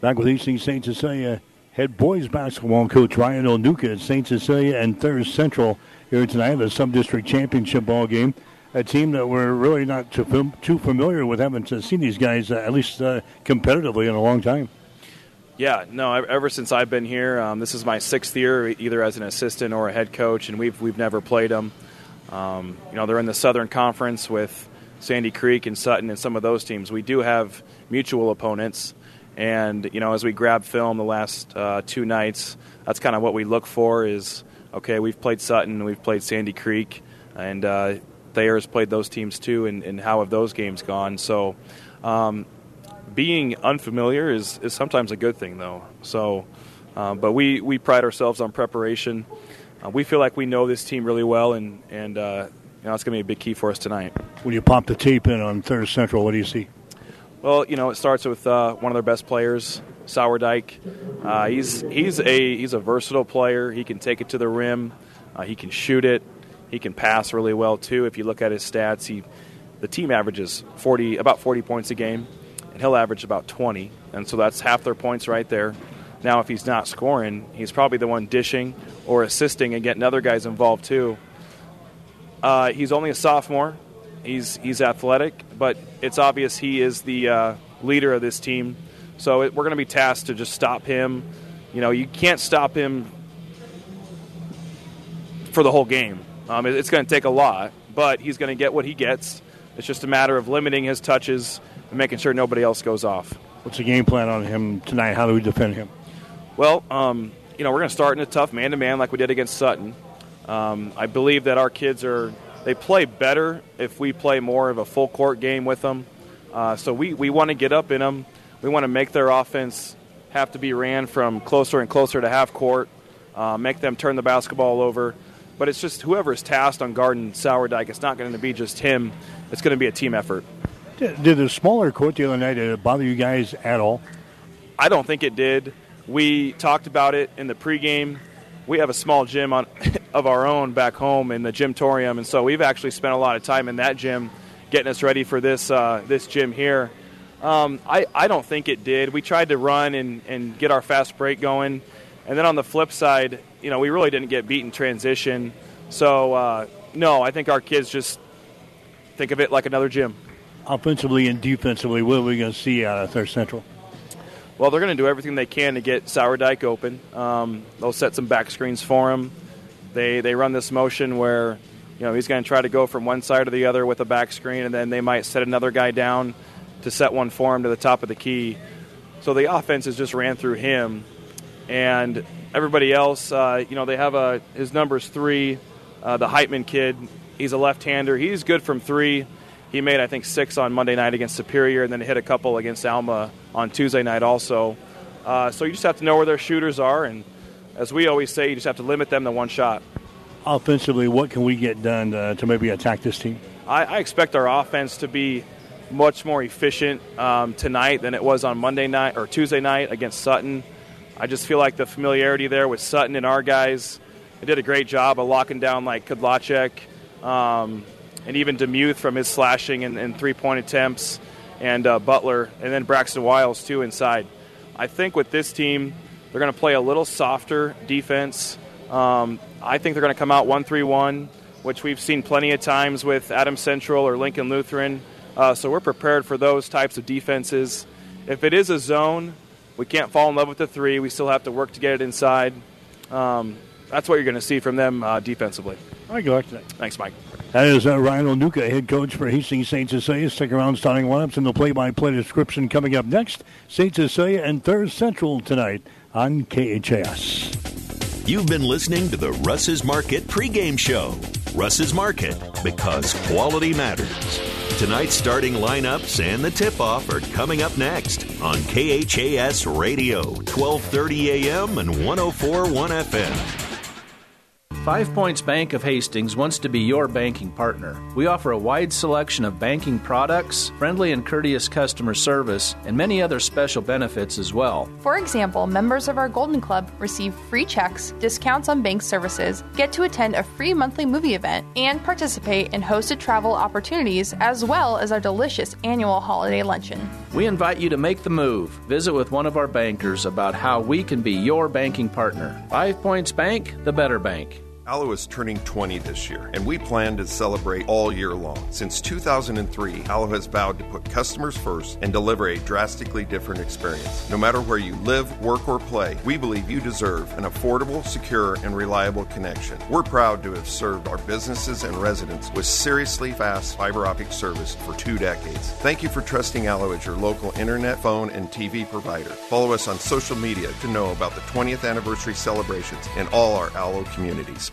Back with Hastings St. Cecilia head boys basketball coach Ryan Onuka at St. Cecilia and Thayer Central here tonight, at the sub-district championship ball game. A team that we're really not too, too familiar with, haven't seen these guys uh, at least uh, competitively in a long time. Yeah, no. Ever since I've been here, um, this is my sixth year, either as an assistant or a head coach, and we've we've never played them. Um, you know, they're in the Southern Conference with Sandy Creek and Sutton and some of those teams. We do have mutual opponents, and you know, as we grab film the last uh, two nights, that's kind of what we look for. Is okay, we've played Sutton, we've played Sandy Creek, and uh, Thayer's played those teams too, and, and, how have those games gone? So. Um, being unfamiliar is, is sometimes a good thing, though. So, um, but we, we pride ourselves on preparation. Uh, we feel like we know this team really well, and and uh, you know, it's going to be a big key for us tonight. When you pop the tape in on Thayer Central, what do you see? Well, you know, it starts with uh, one of their best players, Sourdyke. Uh, he's he's a he's a versatile player. He can take it to the rim. Uh, he can shoot it. He can pass really well too. If you look at his stats, he the team averages 40 about 40 points a game and he'll average about 20. And so that's half their points right there. Now, if he's not scoring, he's probably the one dishing or assisting and getting other guys involved too. Uh, he's only a sophomore. He's he's athletic, but it's obvious he is the uh, leader of this team. So it, we're going to be tasked to just stop him. You know, you can't stop him for the whole game. Um, it, it's going to take a lot, but he's going to get what he gets. It's just a matter of limiting his touches and making sure nobody else goes off. What's the game plan on him tonight? How do we defend him? Well, um, you know, we're going to start in a tough man to man like we did against Sutton. Um, I believe that our kids are they play better if we play more of a full court game with them. Uh, so we, we want to get up in them. We want to make their offense have to be ran from closer and closer to half court, uh, make them turn the basketball over. But it's just whoever is tasked on guarding Sourdyke. It's not going to be just him. It's going to be a team effort. Did, did the smaller court the other night bother you guys at all? I don't think it did. We talked about it in the pregame. We have a small gym on, of our own back home in the gymtorium, and so we've actually spent a lot of time in that gym getting us ready for this uh, this gym here. Um, I, I don't think it did. We tried to run and, and get our fast break going, and then on the flip side, you know, we really didn't get beat in transition. So uh, no, I think our kids just think of it like another gym offensively and defensively, what are we going to see out of Thayer Central? Well, they're going to do everything they can to get Sourdyke open. Um, they'll set some back screens for him. They they run this motion where you know he's going to try to go from one side to the other with a back screen, and then they might set another guy down to set one for him to the top of the key. So the offense is just ran through him, and everybody else. Uh, you know they have a his numbers three, uh, the Heitman kid. He's a left-hander. He's good from three. He made, I think, six on Monday night against Superior, and then hit a couple against Alma on Tuesday night also. Uh, so you just have to know where their shooters are, and as we always say, you just have to limit them to one shot. Offensively, what can we get done to, to maybe attack this team? I, I, expect our offense to be much more efficient um, tonight than it was on Monday night or Tuesday night against Sutton. I just feel like the familiarity there with Sutton and our guys, they did a great job of locking down like Kudlacek. Um, and even Demuth from his slashing and, and three point attempts, and uh, Butler, and then Braxton Wiles too inside. I think with this team, they're going to play a little softer defense. Um, I think they're going to come out 1 3 1, which we've seen plenty of times with Adams Central or Lincoln Lutheran. Uh, so we're prepared for those types of defenses. If it is a zone, we can't fall in love with the three. We still have to work to get it inside. Um, that's what you're going to see from them uh, defensively. All right, good Thanks, Mike. That is uh, Ryan Onuka, head coach for Hastings St. Cecilia. Stick around, starting lineups and the play-by-play description coming up next. St. Cecilia and Thayer Central tonight on KHAS. You've been listening to the Russ's Market pregame show. Russ's Market, because quality matters. Tonight's starting lineups and the tip-off are coming up next on KHAS Radio, 1230 AM and 104.1 FM. Five Points Bank of Hastings wants to be your banking partner. We offer a wide selection of banking products, friendly and courteous customer service, and many other special benefits as well. For example, members of our Golden Club receive free checks, discounts on bank services, get to attend a free monthly movie event, and participate in hosted travel opportunities as well as our delicious annual holiday luncheon. We invite you to make the move. Visit with one of our bankers about how we can be your banking partner. Five Points Bank, the better bank. Allo is turning 20 this year, and we plan to celebrate all year long. Since 2003, Allo has vowed to put customers first and deliver a drastically different experience. No matter where you live, work, or play, we believe you deserve an affordable, secure, and reliable connection. We're proud to have served our businesses and residents with seriously fast fiber optic service for two decades. Thank you for trusting Allo as your local internet, phone, and TV provider. Follow us on social media to know about the 20th anniversary celebrations in all our Allo communities.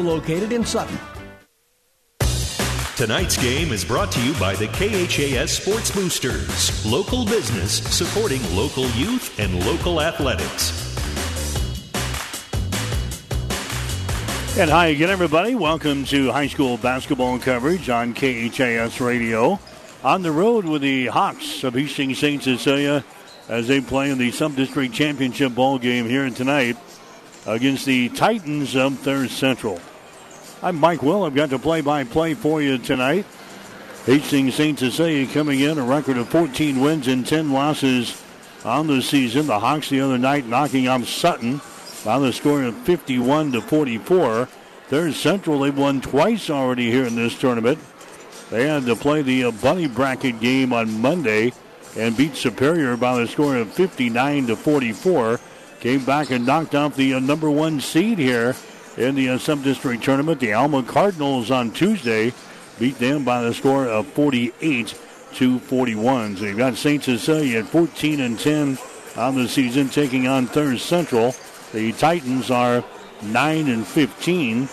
located in Sutton. Tonight's game is brought to you by the KHAS Sports Boosters, local business supporting local youth and local athletics. And hi again, everybody. Welcome to high school basketball coverage on KHAS Radio. On the road with the Hawks of Hastings St. Cecilia as they play in the Sub-District Championship ball game here tonight against the Titans of Thayer Central. I'm Mike Will. I've got the play-by-play for you tonight. Hastings St. Cecilia coming in a record of 14 wins and 10 losses on the season. The Hawks the other night knocking off Sutton by the score of 51 to 44. Thayer Central they've won twice already here in this tournament. They had to play the uh, bunny bracket game on Monday and beat Superior by the score of 59 to 44. Came back and knocked off the uh, number one seed here in the uh, sub-district tournament. The Alma Cardinals on Tuesday beat them by the score of 48 to 41. So you've got St. Cecilia at 14 and 10 on the season, taking on Thayer Central. The Titans are 9 and 15.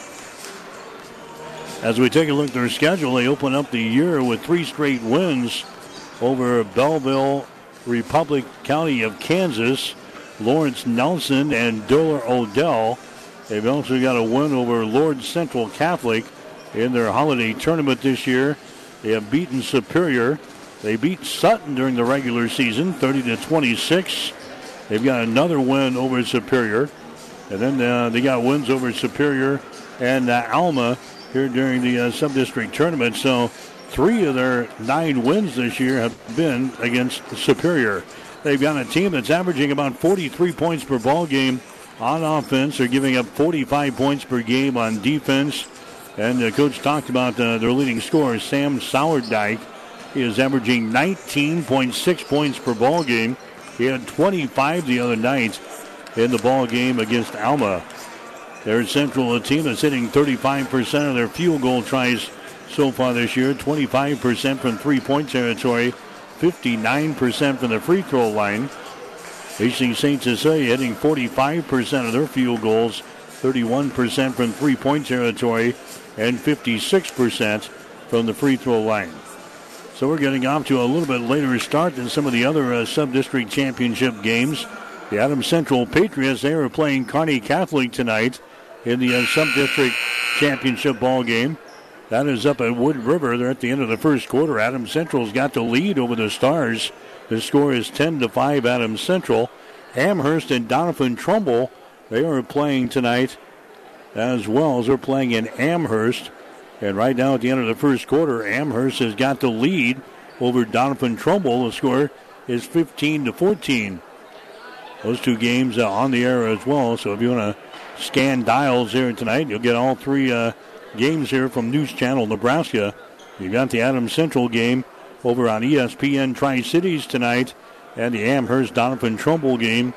As we take a look at their schedule, they open up the year with three straight wins over Belleville, Republic County of Kansas, Lawrence Nelson, and Diller Odell. They've also got a win over Lourdes Central Catholic in their holiday tournament this year. They have beaten Superior. They beat Sutton during the regular season, 30 to 26. They've got another win over Superior, and then uh, they got wins over Superior and uh, Alma here during the uh, sub-district tournament. So, three of their nine wins this year have been against Superior. They've got a team that's averaging about 43 points per ball game on offense. They're giving up 45 points per game on defense. And the coach talked about uh, their leading scorer, Sam Sourdyke. He is averaging 19.6 points per ball game. He had 25 the other night in the ball game against Alma. Thayer Central, a team that's hitting 35% of their field goal tries so far this year, 25% from three-point territory, 59% from the free throw line. Hastings St. Cecilia hitting 45% of their field goals, 31% from three-point territory, and 56% from the free throw line. So we're getting off to a little bit later start than some of the other uh, sub-district championship games. The Adams Central Patriots, they are playing Kearney Catholic tonight in the uh, sub-district championship ball game. That is up at Wood River. They're at the end of the first quarter. Adams Central's got the lead over the Stars. The score is 10 to 5 Adams Central. Amherst and Doniphan Trumbull, they are playing tonight as well as they're playing in Amherst. And right now at the end of the first quarter, Amherst has got the lead over Doniphan Trumbull. The score is 15 to 14. Those two games uh, on the air as well. So if you want to scan dials here tonight, you'll get all three uh, games here from News Channel Nebraska. You got the Adams Central game over on ESPN Tri Cities tonight, and the Amherst Doniphan Trumbull game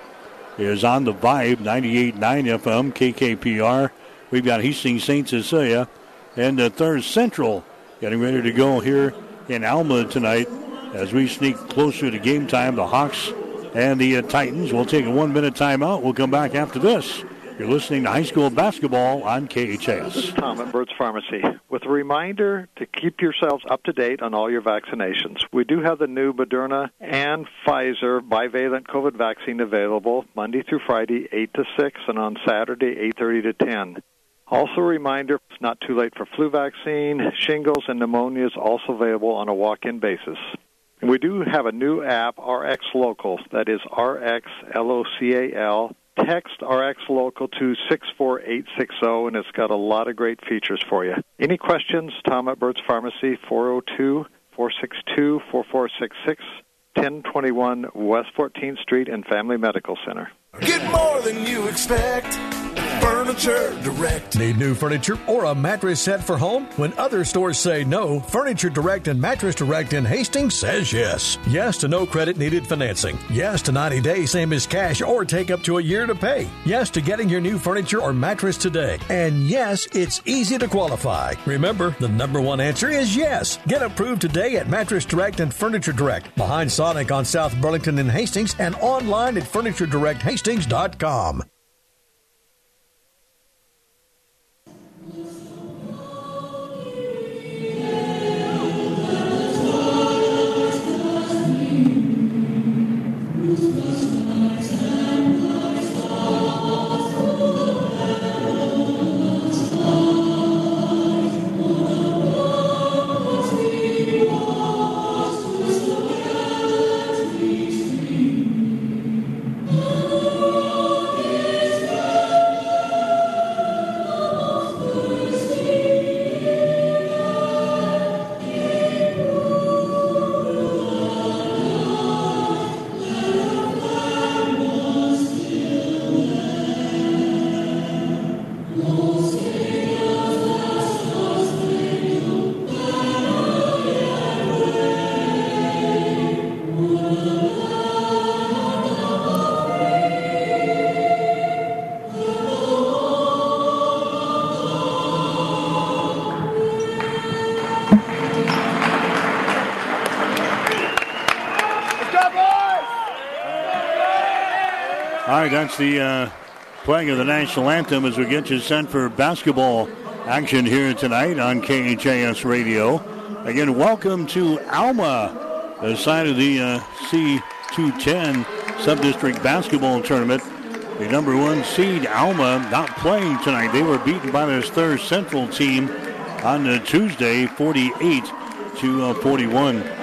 is on the Vibe 98.9 FM KKPR We've got Hastings St. Cecilia and the Thayer Central getting ready to go here in Alma tonight as we sneak closer to game time. The Hawks and the uh, Titans. We'll take a one minute timeout. We'll come back after this. You're listening to high school basketball on KHAS. This is Tom at Bird's Pharmacy with a reminder to keep yourselves up to date on all your vaccinations. We do have the new Moderna and Pfizer bivalent COVID vaccine available Monday through Friday, 8 to 6, and on Saturday, 8.30 to 10. Also, a reminder it's not too late for flu vaccine, shingles, and pneumonia is also available on a walk in basis. And we do have a new app, RX Local, that is RX L O C A L text RX Local to 64860, and it's got a lot of great features for you. Any questions? Tom at Bird's Pharmacy, 402 462 4466, 1021 West 14th Street and Family Medical Center. Get more than you expect. Furniture Direct. Need new furniture or a mattress set for home? When other stores say no, Furniture Direct and Mattress Direct in Hastings says yes. Yes to no credit needed financing. Yes to 90 days, same as cash, or take up to a year to pay. Yes to getting your new furniture or mattress today. And yes, it's easy to qualify. Remember, the number one answer is yes. Get approved today at Mattress Direct and Furniture Direct, behind Sonic on South Burlington in Hastings, and online at FurnitureDirectHastings.com. that's the uh, playing of the national anthem as we get you set for basketball action here tonight on KHAS Radio. Again, welcome to Alma, the side of the uh, C210 Subdistrict Basketball Tournament. The number one seed, Alma, not playing tonight. They were beaten by this Thayer Central team on uh, Tuesday, 48 to uh, 41.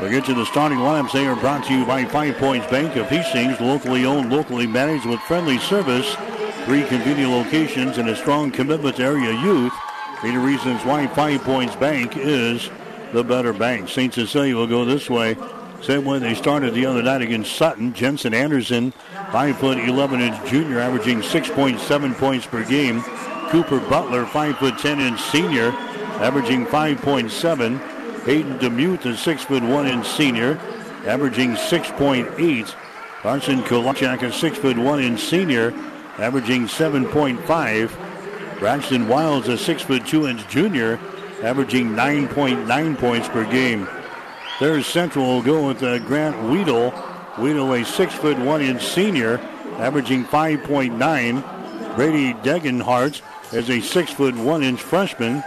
We'll get to the starting lineups. They are brought to you by Five Points Bank of Hastings, locally owned, locally managed with friendly service, three convenient locations, and a strong commitment to area youth. Many reasons why Five Points Bank is the better bank. St. Cecilia will go this way. Same way they started the other night against Sutton. Jensen Anderson, 5 foot 11 inch junior, averaging 6.7 points per game. Cooper Butler, 5 foot 10 inch senior, averaging 5.7. Hayden Demuth, a six foot one inch senior, averaging 6.8. Carson Kolachak, a six foot one inch senior, averaging 7.5. Braxton Wiles, a six foot two inch junior, averaging 9.9 points per game. Thayer Central will go with uh, Grant Weedle. Weedle, a six foot one inch senior, averaging 5.9. Brady Degenhart is a six foot one inch freshman,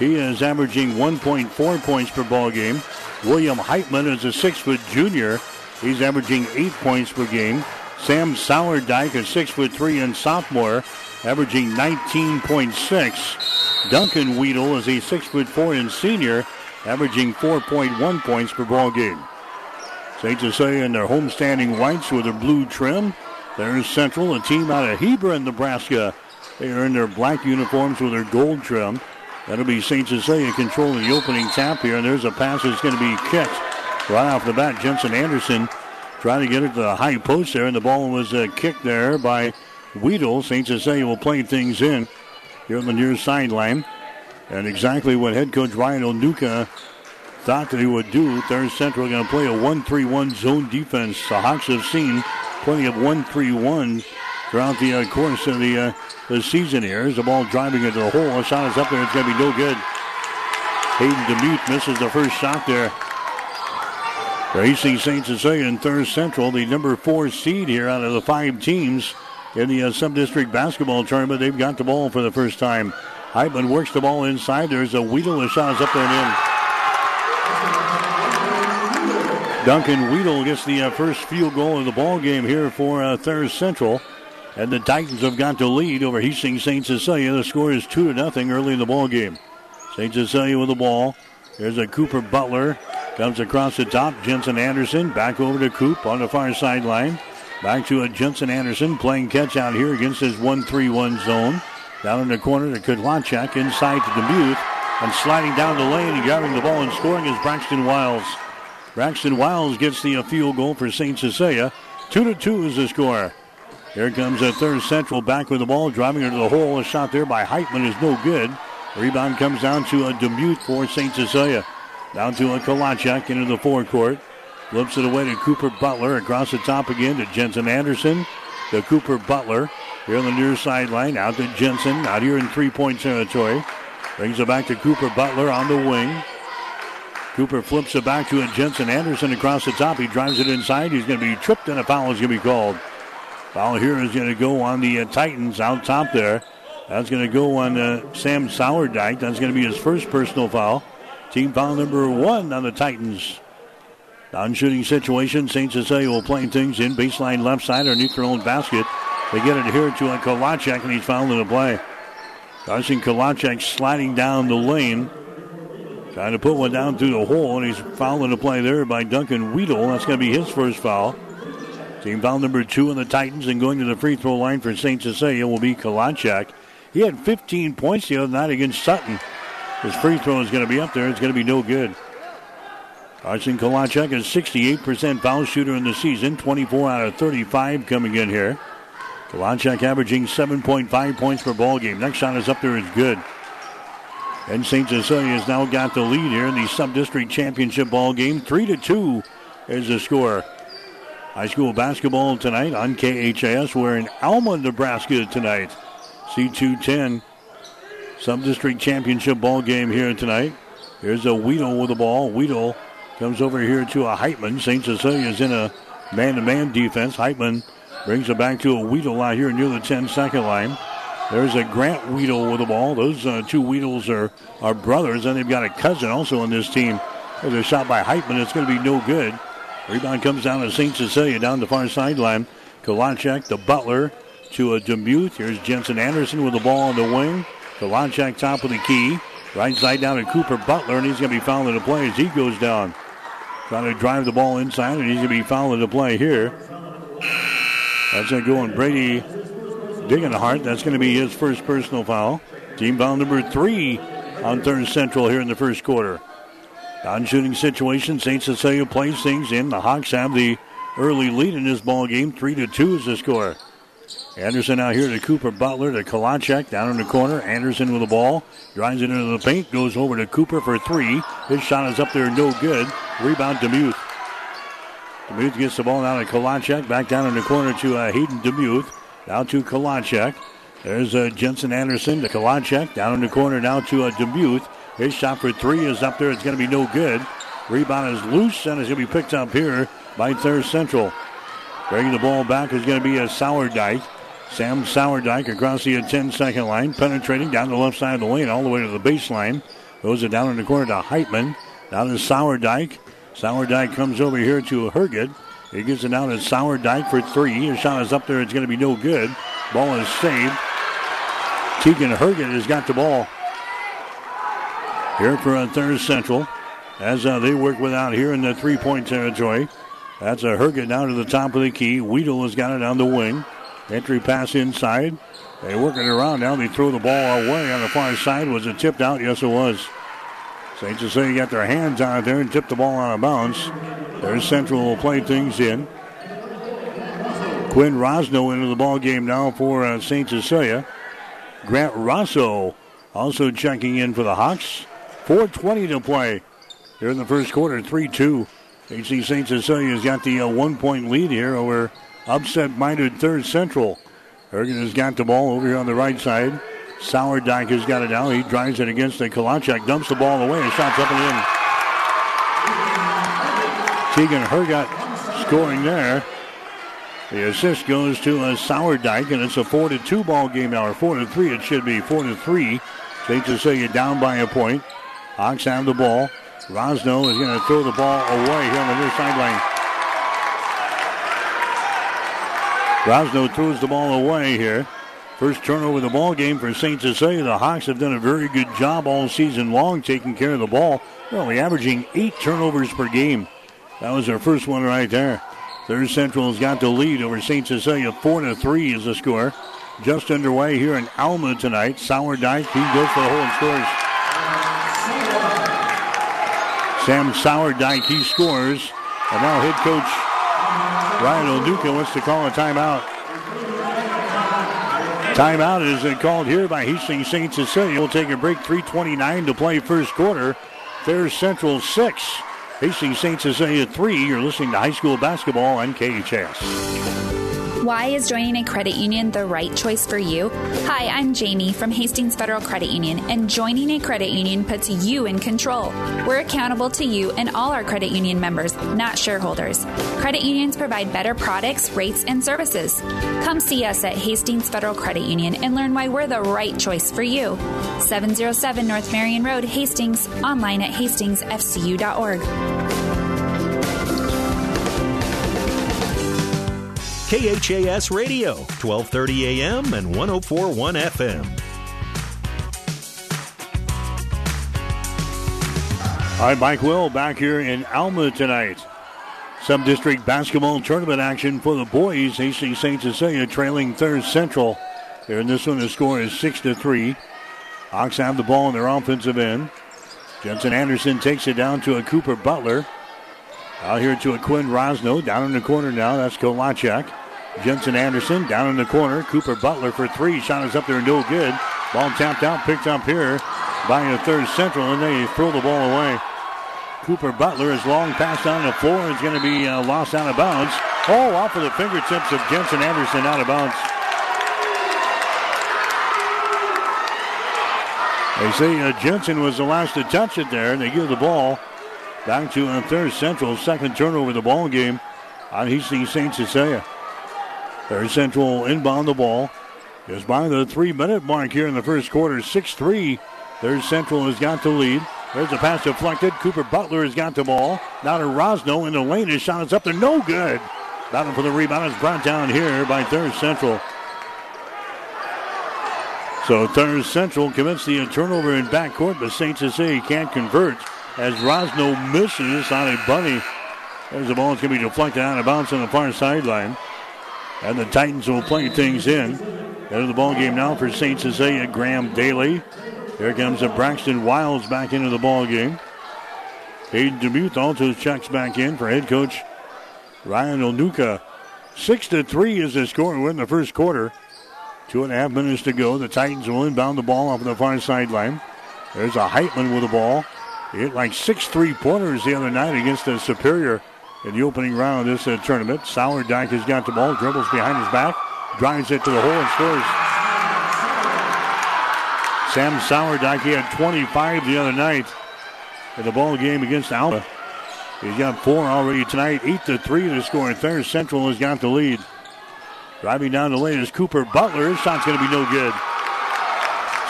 he is averaging 1.4 points per ball game. William Heitman is a six-foot junior. He's averaging eight points per game. Sam Sourdyke, a six-foot three and sophomore, averaging 19.6. Duncan Weedle is a six-foot four and senior, averaging 4.1 points per ball game. St. Cecilia in their homestanding whites with their blue trim. Thayer Central, a team out of Hebron, Nebraska. They are in their black uniforms with their gold trim. That'll be St. Cecilia controlling the opening tap here, and there's a pass that's going to be kicked right off the bat. Jensen Anderson trying to get it to the high post there, and the ball was uh, kicked there by Weedle. St. Cecilia will play things in here on the near sideline. And exactly what head coach Ryan Onuka thought that he would do. Thayer Central going to play a 1-3-1 zone defense. The Hawks have seen plenty of 1-3-1 throughout the uh, course of the uh, the season here. As the ball driving into the hole, a is up there. It's going to be no good. Hayden Demuth misses the first shot there. Hastings St. Cecilia in Thayer Central, the number four seed here out of the five teams in the uh, sub-district basketball tournament. They've got the ball for the first time. Heitman works the ball inside. There's a Weedle. The shot is up there and in. Duncan Weedle gets the uh, first field goal of the ball game here for uh, Thayer Central. And the Titans have got the lead over Hastings St. Cecilia. The score is 2 to nothing early in the ball game. St. Cecilia with the ball. There's a Cooper Butler. Comes across the top. Jensen Anderson back over to Coop on the far sideline. Back to a Jensen Anderson playing catch out here against his 1 3 1 zone. Down in the corner to Kudlachek inside to Demuth. And sliding down the lane and grabbing the ball and scoring is Braxton Wiles. Braxton Wiles gets the field goal for St. Cecilia. 2 to 2 is the score. Here comes a Thayer Central back with the ball, driving into the hole. A shot there by Heitman is no good. Rebound comes down to a Demuth for St. Cecilia. Down to a Kalachak into the forecourt. Flips it away to Cooper Butler. Across the top again to Jensen Anderson. To Cooper Butler. Here on the near sideline. Out to Jensen. Out here in three-point territory. Brings it back to Cooper Butler on the wing. Cooper flips it back to a Jensen Anderson across the top. He drives it inside. He's going to be tripped and a foul is going to be called. Foul here is going to go on the uh, Titans out top there. That's going to go on uh, Sam Sourdyke. That's going to be his first personal foul. Team foul number one on the Titans. Non shooting situation. St. Cecilia will play things in baseline left side underneath their own basket. They get it here to a Kolachek, and he's fouled in the play. Carson Kolachek sliding down the lane. Trying to put one down through the hole, and he's fouled in the play there by Duncan Weedle. That's going to be his first foul. Team foul number two on the Titans, and going to the free throw line for St. Cecilia will be Kolachek. He had 15 points the other night against Sutton. His free throw is going to be up there. It's going to be no good. Carson Kolachek is 68% foul shooter in the season, 24 out of 35 coming in here. Kolachek averaging 7.5 points per ball game. Next shot is up there is good. And St. Cecilia has now got the lead here in the sub-district championship ball game. 3 to 2 is the score. High school basketball tonight on KHAS. We're in Alma, Nebraska tonight. C210 sub-district championship ball game here tonight. Here's a Weedle with the ball. Weedle comes over here to a Heitman. St. Cecilia's in a man-to-man defense. Heitman brings it back to a Weedle out here near the 10-second line. There's a Grant Weedle with the ball. Those uh, two Weedles are, are brothers, and they've got a cousin also on this team. There's a shot by Heitman. It's going to be no good. Rebound comes down to St. Cecilia down the far sideline. Kalachek, the butler, to a Demuth. Here's Jensen Anderson with the ball on the wing. Kalachek top of the key. Right side down to Cooper Butler, and he's going to be fouled in the play as he goes down. Trying to drive the ball inside, and he's going to be fouled in the play here. That's going to go on Brady Diggenhart. That's going to be his first personal foul. Team foul number three on Thayer Central here in the first quarter. Non shooting situation, St. Cecilia plays things in. The Hawks have the early lead in this ball game. Three to two is the score. Anderson out here to Cooper Butler to Kalachek down in the corner. Anderson with the ball. Drives it into the paint. Goes over to Cooper for three. His shot is up there, no good. Rebound Demuth. Demuth gets the ball down to Kalachek. Back down in the corner to uh, Hayden Demuth. Down to Kalachek. There's uh, Jensen Anderson to Kalachek. Down in the corner now to uh, Demuth. His shot for three is up there. It's going to be no good. Rebound is loose and it's going to be picked up here by Thayer Central. Bringing the ball back is going to be a Sourdyke. Sam Sourdyke across the 10 second line, penetrating down the left side of the lane all the way to the baseline. Those are down in the corner to Heitman. Down to Sourdyke. Sourdyke comes over here to Herget. He gets it down to Sourdyke for three. His shot is up there. It's going to be no good. Ball is saved. Tegan Herget has got the ball. Here for a Thayer Central. As uh, they work without here in the three point territory. That's a Herget down to the top of the key. Weedle has got it on the wing. Entry pass inside. They work it around now. They throw the ball away on the far side. Was it tipped out? Yes, it was. St. Cecilia got their hands on it there and tipped the ball out of bounds. Thayer Central will play things in. Quinn Rosno into the ball game now for uh, St. Cecilia. Grant Rosso also checking in for the Hawks. 4.20 to play here in the first quarter, 3 2. HC St. Cecilia's got the uh, one point lead here over upset minded Thayer Central. Herget has got the ball over here on the right side. Sourdyke has got it now. He drives it against the Kalachak, dumps the ball away, and shots up and in. Tegan Herget scoring there. The assist goes to a Sourdyke, and it's a four to two ball game now, or four to three. It should be four to three. St. Cecilia down by a point. Hawks have the ball. Rosno is going to throw the ball away here on the near sideline. Rosno throws the ball away here. First turnover of the ball game for St. Cecilia. The Hawks have done a very good job all season long taking care of the ball. They're only averaging eight turnovers per game. That was their first one right there. Thayer Central has got the lead over St. Cecilia. Four to three is the score. Just underway here in Alma tonight. Sourdyke, he goes for the hole and scores. Sam Sourdyke, he scores. And now head coach Ryan Onuka wants to call a timeout. Timeout is called here by Hastings St. Cecilia. We'll take a break. 3.29 to play first quarter. Thayer Central 6. Hastings St. Cecilia 3. You're listening to high school basketball on KHAS. Why is joining a credit union the right choice for you? Hi, I'm Jamie from Hastings Federal Credit Union, and joining a credit union puts you in control. We're accountable to you and all our credit union members, not shareholders. Credit unions provide better products, rates, and services. Come see us at Hastings Federal Credit Union and learn why we're the right choice for you. 707 North Marion Road, Hastings, online at hastingsfcu.org. KHAS Radio, 1230 AM and 1041 FM. All right, Mike Will back here in Alma tonight. Sub-district basketball tournament action for the boys. Hastings St. Cecilia trailing Thayer Central. Here in this one, the score is 6 to 3. Hawks have the ball in their offensive end. Jensen Anderson takes it down to a Cooper Butler. Out here to a Quinn Rosno. Down in the corner now. That's Kolachak. Jensen Anderson down in the corner. Cooper Butler for three. Shot is up there, no good. Ball tapped out, picked up here by a Thayer Central, and they throw the ball away. Cooper Butler is long pass on the floor. It's going to be uh, lost out of bounds. Oh, off of the fingertips of Jensen Anderson out of bounds. They say uh, Jensen was the last to touch it there, and they give the ball back to a Thayer Central. Second turnover of the ball game on Hastings St. Cecilia. Thayer Central inbound the ball. Just by the three minute mark here in the first quarter, 6 3. Thayer Central has got the lead. There's a pass deflected. Cooper Butler has got the ball. Now to Rosno in the lane. His shot is up there. No good. Battle for the rebound is brought down here by Thayer Central. So Thayer Central commits the turnover in backcourt, but St. Cecilia can't convert as Rosno misses on a bunny. There's the ball. It's going to be deflected out of bounds on the far sideline. And the Titans will play things in. Into the ball game now for St. Cecilia, Graham Daly. Here comes a Braxton Wiles back into the ball game. Hayden Demuth also checks back in for head coach Ryan Onuka. Six to three is the score in the first quarter. Two and a half minutes to go. The Titans will inbound the ball off the far sideline. There's a Heitman with the ball. He hit like six three pointers the other night against the Superior in the opening round of this uh, tournament. Sourdyke has got the ball, dribbles behind his back, drives it to the hole and scores. Sam Sourdyke, he had 25 the other night in the ball game against Alma. He's got four already tonight, 8 to 3 to score. Thayer Central has got the lead. Driving down the lane is Cooper Butler. His shot's going to be no good.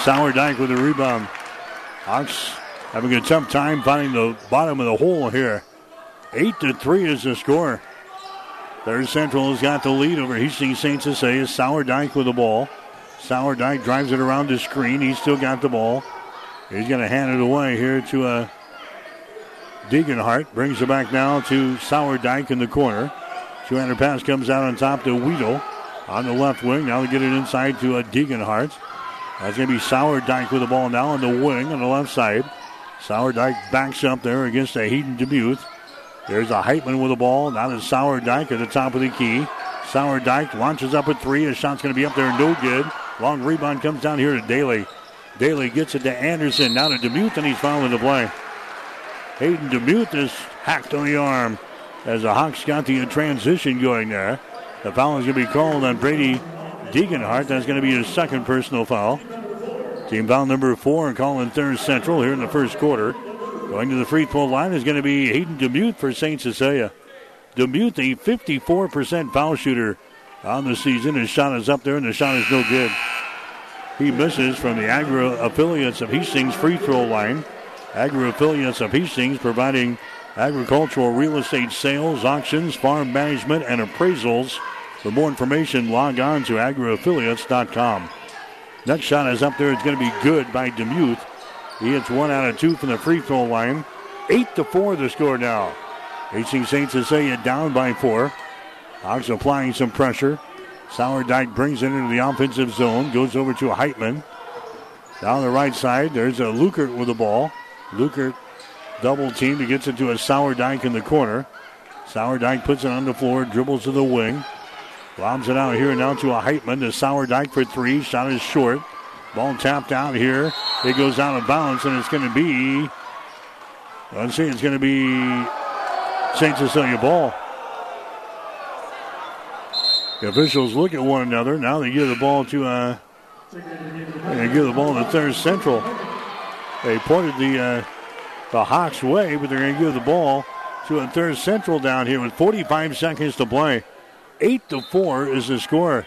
Sourdyke with a rebound. Hawks having a tough time finding the bottom of the hole here. Eight to three is the score. Thayer Central has got the lead over Hastings St. Cecilia. Sourdyke with the ball. Sourdyke drives it around the screen. He's still got the ball. He's going to hand it away here to uh, Deeganhart. Brings it back now to Sourdyke in the corner. Two-hander pass comes out on top to Weedle on the left wing. Now they get it inside to uh, Deeganhart. That's going to be Sourdyke with the ball now on the wing on the left side. Sourdyke backs up there against a Hayden Demuth. There's a Heitman with the ball. Now to Sourdyke at the top of the key. Sourdyke launches up at three. His shot's going to be up there, no good. Long rebound comes down here to Daly. Daly gets it to Anderson. Now to Demuth, and he's fouling the play. Hayden Demuth is hacked on the arm as the Hawks got the transition going there. The foul is going to be called on Brady Deeganhart. That's going to be his second personal foul. Team foul number four, calling Thayer Central here in the first quarter. Going to the free throw line is going to be Hayden Demuth for St. Cecilia. Demuth, a 54% foul shooter on the season. His shot is up there, and the shot is no good. He misses from the Agri affiliates of Hastings free throw line. Agri affiliates of Hastings providing agricultural real estate sales, auctions, farm management, and appraisals. For more information, log on to agriaffiliates.com. Next shot is up there. It's going to be good by Demuth. He hits one out of two from the free throw line. Eight to four the score now. Hastings St. Cecilia down by four. Hawks applying some pressure. Sourdyke brings it into the offensive zone. Goes over to Heitman. Down the right side, there's a Lukert with the ball. Lukert double team. He gets it to a Sourdyke in the corner. Sourdyke puts it on the floor, dribbles to the wing. Lobs it out here now to a Heitman to Sourdyke for three. Shot is short. Ball tapped out here. It goes out of bounds, and it's going to be. Let's see, it's going to be St. Cecilia ball. The officials look at one another. Now they give the ball to uh, they give the ball to Thayer Central. They pointed the uh, the Hawks way, but they're going to give the ball to a Thayer Central down here with 45 seconds to play. Eight to four is the score.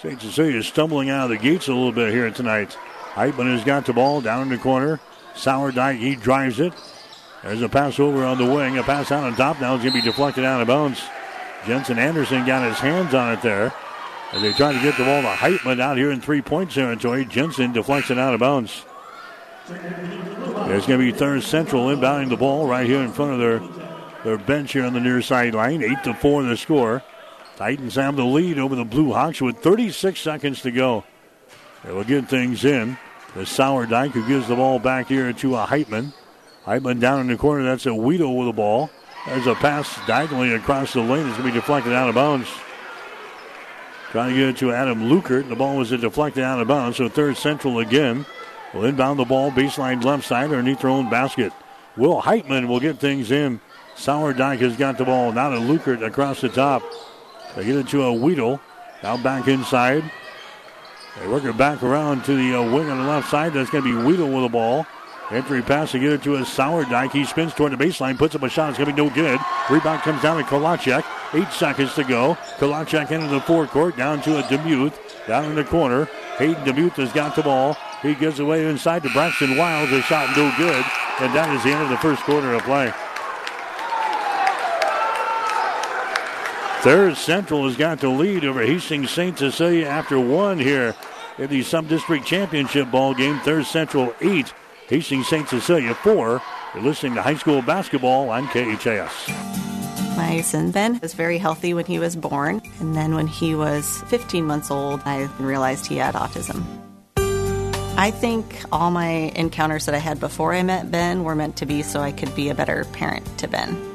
St. Cecilia is stumbling out of the gates a little bit here tonight. Heitman has got the ball down in the corner. Sourdyke, he drives it. There's a pass over on the wing. A pass out on top. Now it's going to be deflected out of bounds. Jensen Anderson got his hands on it there. As they try to get the ball to Heitman out here in three point territory. Jensen deflects it out of bounds. There's going to be Thayer Central inbounding the ball right here in front of their, their bench here on the near sideline. 8 to 4 the score. Titans have the lead over the Blue Hawks with 36 seconds to go. They will get things in. The Sourdyke who gives the ball back here to a Heitman. Heitman down in the corner. That's a Weedle with the ball. There's a pass diagonally across the lane. It's going to be deflected out of bounds. Trying to get it to Adam Lukert. The ball was deflected out of bounds. So Thayer Central again. Will inbound the ball baseline left side underneath their own basket. Will Heitman will get things in. Sourdyke has got the ball. Now to Lukert across the top. They get it to a Weedle. Now back inside. They work it back around to the uh, wing on the left side. That's going to be Weedle with the ball. Entry pass to get it to a Sourdyke. He spins toward the baseline, puts up a shot. It's going to be no good. Rebound comes down to Kolachek. Eight seconds to go. Kolachek into the forecourt, down to a Demuth. Down in the corner. Hayden Demuth has got the ball. He gives away inside to Braxton Wiles. A shot no good. And that is the end of the first quarter of play. Thayer Central has got the lead over Hastings St. Cecilia after one here in the Sub-District Championship ball game. Thayer Central 8, Hastings St. Cecilia 4. You're listening to high school basketball on KHAS. My son Ben was very healthy when he was born, and then when he was 15 months old, I realized he had autism. I think all my encounters that I had before I met Ben were meant to be so I could be a better parent to Ben.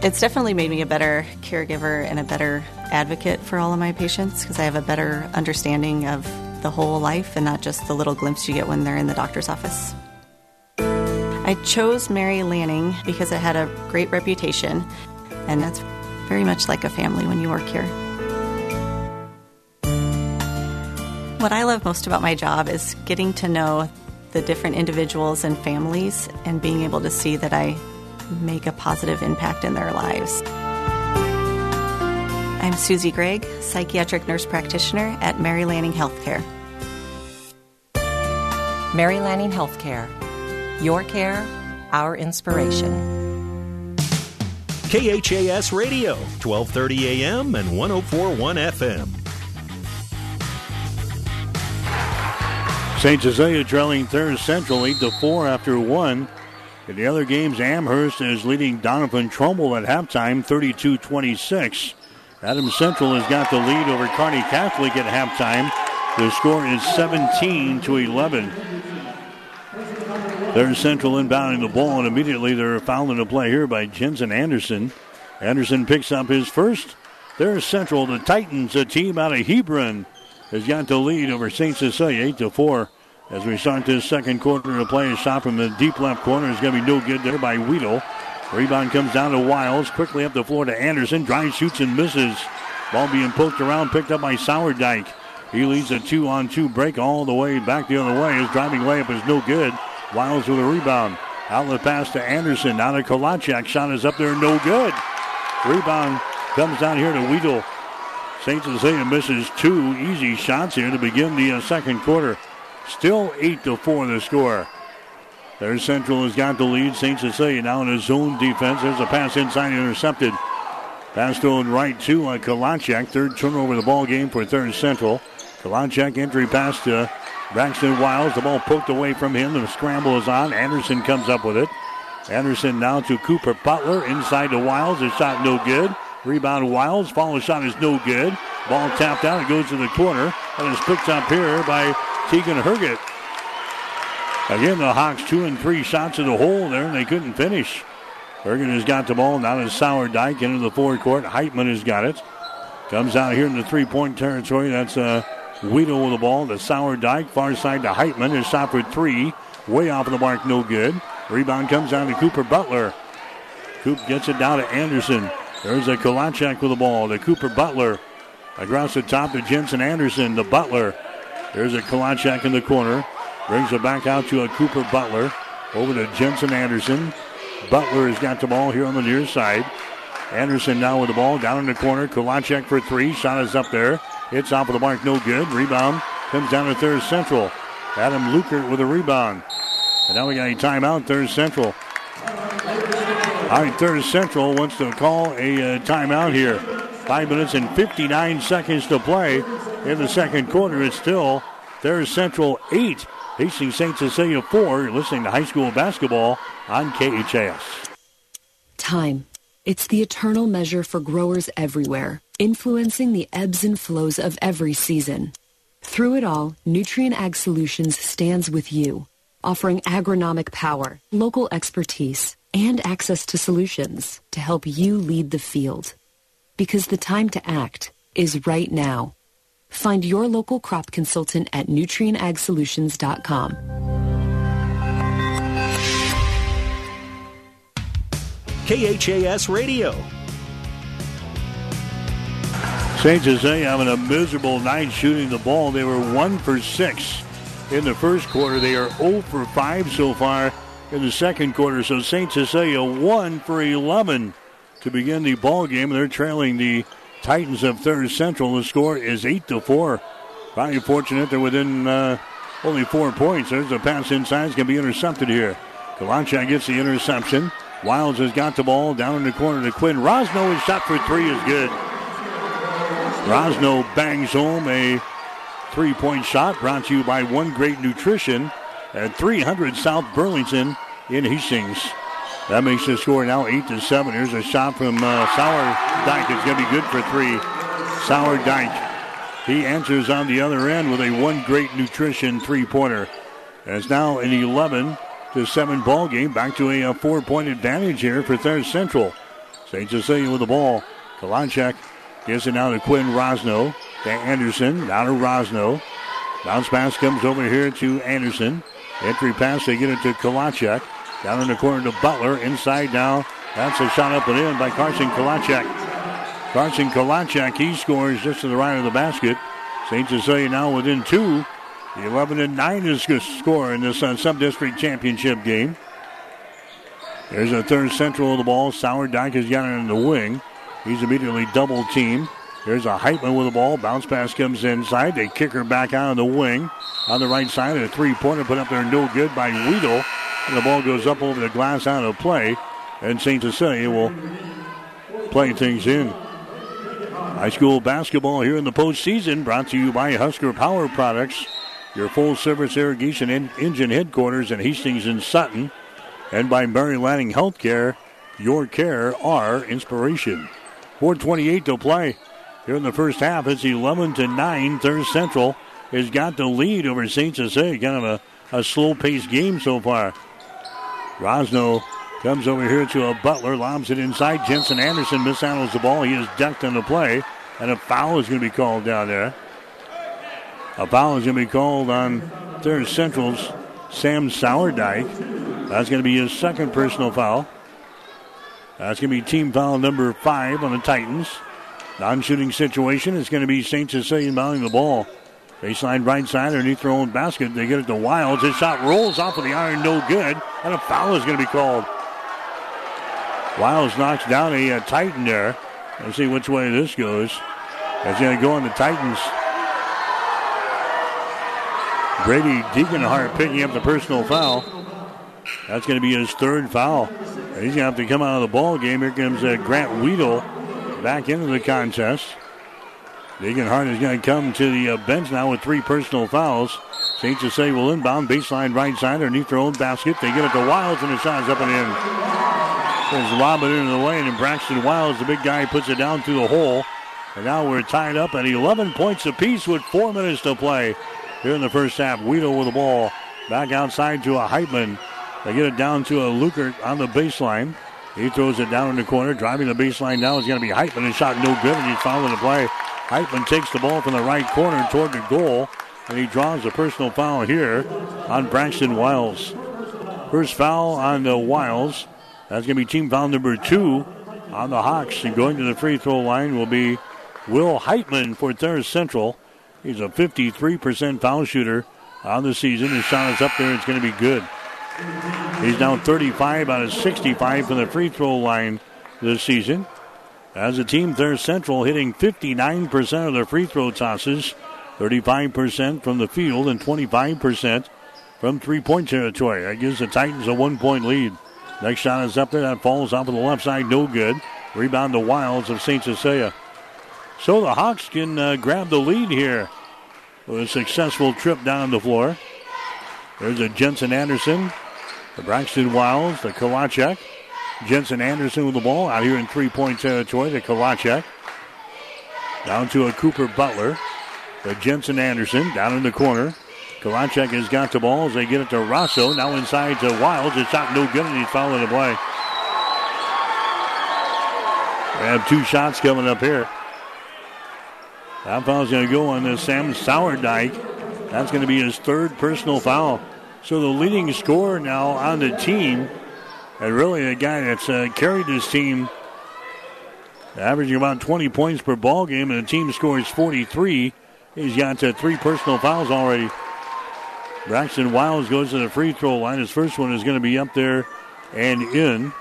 It's definitely made me a better caregiver and a better advocate for all of my patients because I have a better understanding of the whole life and not just the little glimpse you get when they're in the doctor's office. I chose Mary Lanning because it had a great reputation, and that's very much like a family when you work here. What I love most about my job is getting to know the different individuals and families and being able to see that I make a positive impact in their lives. I'm Susie Gregg, psychiatric nurse practitioner at Mary Lanning Healthcare. Mary Lanning Healthcare. Your care, our inspiration. KHAS Radio, 1230 AM and 1041 FM. St. Cecilia trailing Thayer Central 8 to 4 after one. In the other games, Amherst is leading Doniphan Trumbull at halftime 32 26. Adams Central has got the lead over Kearney Catholic at halftime. The score is 17 to 11. Thayer Central inbounding the ball, and immediately they're fouled into play here by Jensen Anderson. Anderson picks up his first. Thayer Central, the Titans, a team out of Hebron, has got the lead over St. Cecilia 8 to 4. As we start this second quarter of play, a shot from the deep left corner is going to be no good there by Weedle. Rebound comes down to Wiles. Quickly up the floor to Anderson. Drive shoots, and misses. Ball being poked around, picked up by Sourdyke. He leads a two on two break all the way back the other way. His driving layup is no good. Wiles with a rebound. Outlet pass to Anderson. Now to Kolachak. Shot is up there, no good. Rebound comes down here to Weedle. St. Cecilia misses two easy shots here to begin the uh, second quarter. Still 8 to 4 the score. Thayer Central has got the lead. St. Cecilia now in a zone defense. There's a pass inside intercepted. Pass thrown right to uh, Kalachak. Third turnover of the ball game for Thayer Central. Kalachak entry pass to Braxton Wiles. The ball poked away from him. The scramble is on. Anderson comes up with it. Anderson now to Cooper Butler. Inside to Wiles. A shot no good. Rebound Wiles. Follow shot is no good. Ball tapped out. It goes to the corner. And is picked up here by Tegan Herget. Again, the Hawks two and three shots in the hole there, and they couldn't finish. Herget has got the ball. Now to Sourdyke into the forward court. Heitman has got it. Comes out here in the three-point territory. That's uh, Weedle with the ball. The Sourdyke. Far side to Heitman. His shot for three. Way off of the mark. No good. Rebound comes down to Cooper Butler. Coop gets it down to Anderson. There's a Kolachak with the ball. The Cooper Butler. Across the top to Jensen Anderson. The Butler. There's a Kolachak in the corner. Brings it back out to a Cooper Butler. Over to Jensen Anderson. Butler has got the ball here on the near side. Anderson now with the ball down in the corner. Kolachek for three. Shot is up there. It's off of the mark. No good. Rebound comes down to Thayer Central. Adam Lukert with a rebound. And now we got a timeout. Thayer Central. All right, Thayer Central wants to call a uh, timeout here. Five minutes and 59 seconds to play in the second quarter. It's still Thayer Central eight. Hastings St. Cecilia four. You're listening to high school basketball on KHAS. Time. It's the eternal measure for growers everywhere, influencing the ebbs and flows of every season. Through it all, Nutrient Ag Solutions stands with you, offering agronomic power, local expertise, and access to solutions to help you lead the field. Because the time to act is right now. Find your local crop consultant at nutrientagsolutions.com. KHAS Radio. St. Jose having a miserable night shooting the ball. They were one for six in the first quarter. They are 0 for 5 so far in the second quarter. So St. Cecilia 1 for 11 to begin the ball game. They're trailing the Titans of Thayer Central. The score is 8 to 4. Very fortunate they're within uh, only four points. There's a pass inside. It's going to be intercepted here. Kalancha gets the interception. Wilds has got the ball down in the corner to Quinn. Rosno, his shot for three is good. Rosno bangs home a three-point shot brought to you by One Great Nutrition at 300 South Burlington in Hastings. That makes the score now 8 to 7. Here's a shot from uh, Sourdyke. It's going to be good for three. Sourdyke. He answers on the other end with a One Great Nutrition three-pointer. It's now an 11 to 7 ball game. Back to a, a four-point advantage here for Thayer Central. St. Cecilia with the ball. Kalanchek gives it now to Quinn Rosno. To Anderson. Now to Rosno. Bounce pass comes over here to Anderson. Entry pass, they get it to Kalachek. Down in the corner to Butler. Inside now. That's a shot up and in by Carson Kalachek. Carson Kalachek, he scores just to the right of the basket. St. Cecilia now within two. The 11 and 9 is the score in this uh, sub-district championship game. There's a Thayer Central of the ball. Sourdyke has got it in the wing. He's immediately double teamed. There's a Heitman with the ball. Bounce pass comes inside. They kick her back out of the wing. On the right side, a three-pointer put up there no good by Weedle. And the ball goes up over the glass out of play. And St. Cecilia will play things in. High school basketball here in the postseason brought to you by Husker Power Products, your full service irrigation en- engine headquarters in Hastings and Sutton, and by Mary Lanning Healthcare, your care, our inspiration. 428 to play here in the first half. It's 11 to 9. Thayer Central has got the lead over St. Cecilia. Kind of a, a slow paced game so far. Rosno comes over here to a Butler, lobs it inside. Jensen Anderson mishandles the ball. He is ducked on the play, and a foul is going to be called down there. A foul is going to be called on Thayer Central's Sam Sourdyke. That's going to be his second personal foul. That's going to be team foul number five on the Titans. Non shooting situation is going to be St. Cecilia mounting the ball. Baseline right side underneath their own basket. They get it to Wilds. His shot rolls off of the iron, no good. And a foul is going to be called. Wilds knocks down a, a Titan there. Let's see which way this goes. It's going to go on the Titans. Brady Deaconhart picking up the personal foul. That's going to be his third foul. He's going to have to come out of the ball game. Here comes uh, Grant Weedle back into the contest. Deaconhart is going to come to the uh, bench now with three personal fouls. St. Cecilia will inbound baseline right side underneath their own basket. They get it to Wilds and the shot's up and in. There's lob it into the lane and Braxton Wilds, the big guy, puts it down through the hole. And now we're tied up at 11 points apiece with four minutes to play here in the first half. Weedle with the ball back outside to a Heitman. They get it down to a Lukert on the baseline. He throws it down in the corner. Driving the baseline now is going to be Heitman. His shot no good, and he's fouling the play. Heitman takes the ball from the right corner toward the goal, and he draws a personal foul here on Braxton Wiles. First foul on the Wiles. That's going to be team foul number two on the Hawks. And going to the free throw line will be Will Heitman for Thayer Central. He's a 53% foul shooter on the season. His shot is up there. It's going to be good. He's now 35 out of 65 from the free throw line this season. As a team, Thayer Central hitting 59% of their free throw tosses, 35% from the field, and 25% from three point territory. That gives the Titans a one point lead. Next shot is up there. That falls off of the left side. No good. Rebound the Wilds of St. Cecilia. So the Hawks can uh, grab the lead here with a successful trip down the floor. There's a Jensen Anderson, the Braxton Wilds, the Kalachek. Jensen Anderson with the ball out here in three point territory. The Kalachek. Down to a Cooper Butler. The Jensen Anderson down in the corner. Kalachek has got the ball as they get it to Rosso. Now inside to Wilds. It's shot no good and he's fouling the play. We have two shots coming up here. That foul's going to go on this Sam Sourdyke. That's going to be his third personal foul. So the leading scorer now on the team, and really a guy that's uh, carried this team, averaging about 20 points per ball game, and the team scores 43. He's got uh, three personal fouls already. Braxton Wiles goes to the free throw line. His first one is going to be up there and in.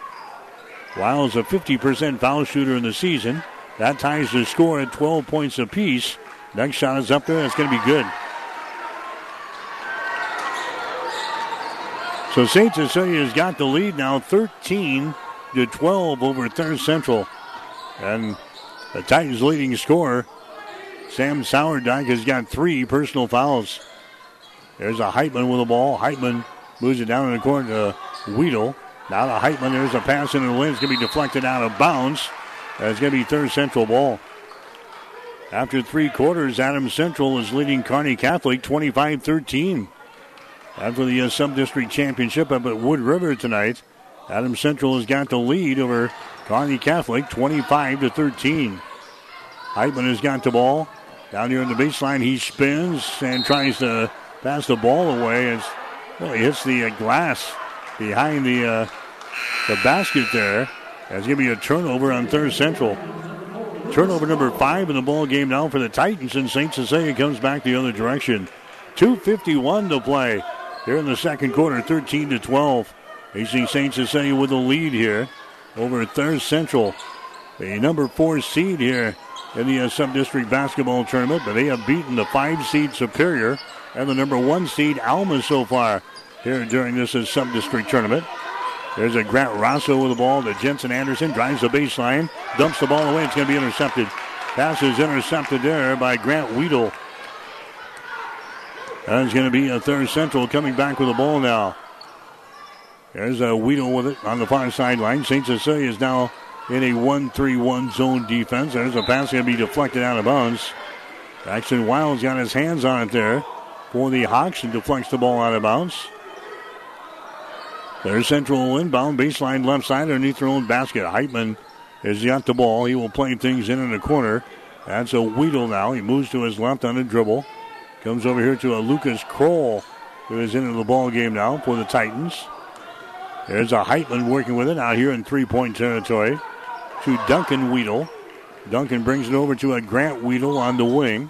Wiles a 50% foul shooter in the season. That ties the score at 12 points apiece. Next shot is up there. It's going to be good. So St. Cecilia's got the lead now 13 to 12 over Thayer Central. And the Titans' leading scorer, Sam Sourdyke, has got three personal fouls. There's a Heitman with the ball. Heitman moves it down in the corner to Weedle. Now to Heitman. There's a pass into the lane. It's going to be deflected out of bounds. It's going to be Thayer Central ball. After three quarters, Adams Central is leading Kearney Catholic 25 13. After the uh, sub district championship up at Wood River tonight, Adams Central has got the lead over Kearney Catholic 25 to 13. Heitman has got the ball down here in the baseline. He spins and tries to pass the ball away. It's, well, he hits the uh, glass behind the uh, the basket there. That's going to be a turnover on Thayer Central. Turnover number five in the ball game now for the Titans, and St. Cecilia comes back the other direction. 2.51 to play here in the second quarter, 13 to 12. AC St. Cecilia with the lead here over Thayer Central, the number four seed here in the uh, sub-district basketball tournament, but they have beaten the five seed Superior and the number one seed Alma so far here during this uh, sub-district tournament. There's a Grant Rosso with the ball to Jensen Anderson. Drives the baseline. Dumps the ball away. It's going to be intercepted. Pass is intercepted there by Grant Weedle. That's going to be a Thayer Central coming back with the ball now. There's a Weedle with it on the far sideline. St. Cecilia is now in a 1-3-1 zone defense. There's a pass going to be deflected out of bounds. Jackson Wild's got his hands on it there for the Hawks and deflects the ball out of bounds. Thayer Central inbound, baseline left side underneath their own basket. Heitman has got the ball. He will play things in in the corner. That's a Weedle now. He moves to his left on a dribble. Comes over here to a Lucas Kroll, who is into the ball game now for the Titans. There's a Heitman working with it out here in three-point territory to Duncan Weedle. Duncan brings it over to a Grant Weedle on the wing.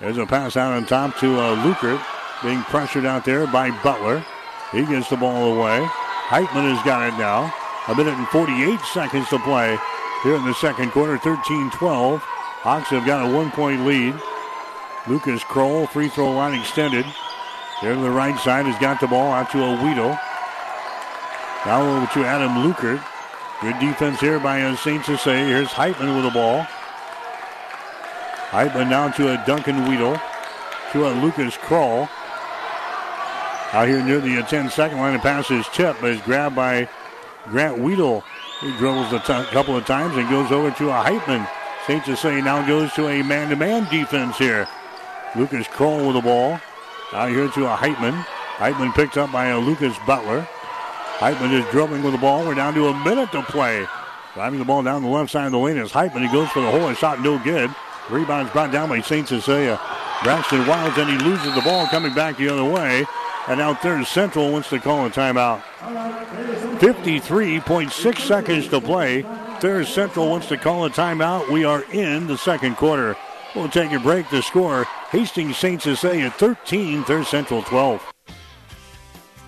There's a pass out on top to uh, Lukert, being pressured out there by Butler. He gets the ball away. Heitman has got it now. A minute and 48 seconds to play here in the second quarter, 13-12. Hawks have got a one-point lead. Lucas Kroll, free throw line extended. There to the right side has got the ball out to a Weedle. Now over to Adam Lukert. Good defense here by uh, St. Cecilia. Here's Heitman with the ball. Heitman now to a Duncan Weedle. To a Lucas Kroll. Out here near the uh, 10 second line, the pass is tipped, but is grabbed by Grant Weedle. He dribbles a t- couple of times and goes over to a Heitman. St. Cecilia now goes to a man to man defense here. Lucas Kroll with the ball. Out here to a Heitman. Heitman picked up by a Lucas Butler. Heitman is dribbling with the ball. We're down to a minute to play. Driving the ball down the left side of the lane is Heitman. He goes for the hole and shot no good. Rebounds brought down by St. Cecilia. Braxton Wilds and he loses the ball coming back the other way. And now Thayer Central wants to call a timeout. 53.6 seconds to play. Thayer Central wants to call a timeout. We are in the second quarter. We'll take a break. The score Hastings St. Cecilia 13, Thayer Central 12.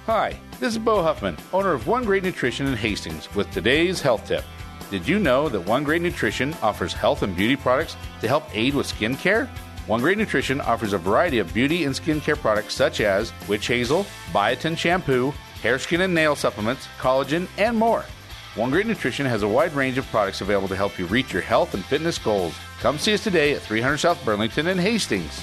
Hi, this is Bo Huffman, owner of One Great Nutrition in Hastings, with today's health tip. Did you know that One Great Nutrition offers health and beauty products to help aid with skin care? One Great Nutrition offers a variety of beauty and skincare products such as witch hazel, biotin shampoo, hair, skin, and nail supplements, collagen, and more. One Great Nutrition has a wide range of products available to help you reach your health and fitness goals. Come see us today at 300 South Burlington in Hastings.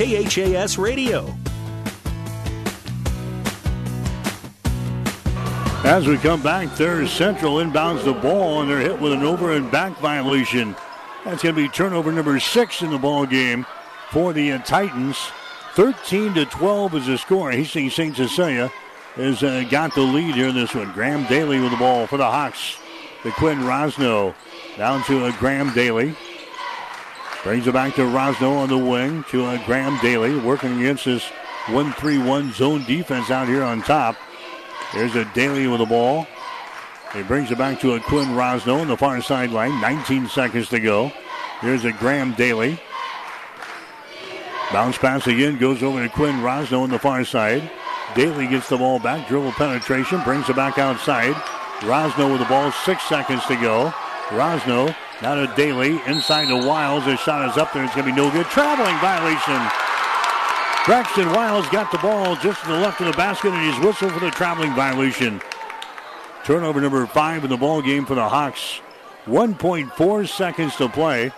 KHAS Radio. As we come back, there's Central inbounds the ball, and they're hit with an over and back violation. That's going to be turnover number six in the ball game for the uh, Titans. 13 to 12 is the score. Hastings St. Cecilia has uh, got the lead here in this one. Graham Daly with the ball for the Hawks. The Quinn Rosno down to uh, Graham Daly. Brings it back to Rosno on the wing to uh, Graham Daly, working against this 1 3 1 zone defense out here on top. There's a Daly with the ball. He brings it back to a Quinn Rosno on the far sideline. 19 seconds to go. Here's a Graham Daly. Bounce pass again goes over to Quinn Rosno on the far side. Daly gets the ball back, dribble penetration, brings it back outside. Rosno with the ball, six seconds to go. Rosno now to Daly inside the Wiles. His shot is up there. It's going to be no good. Traveling violation. Braxton Wiles got the ball just to the left of the basket, and he's whistled for the traveling violation. Turnover number five in the ball game for the Hawks. 1.4 seconds to play.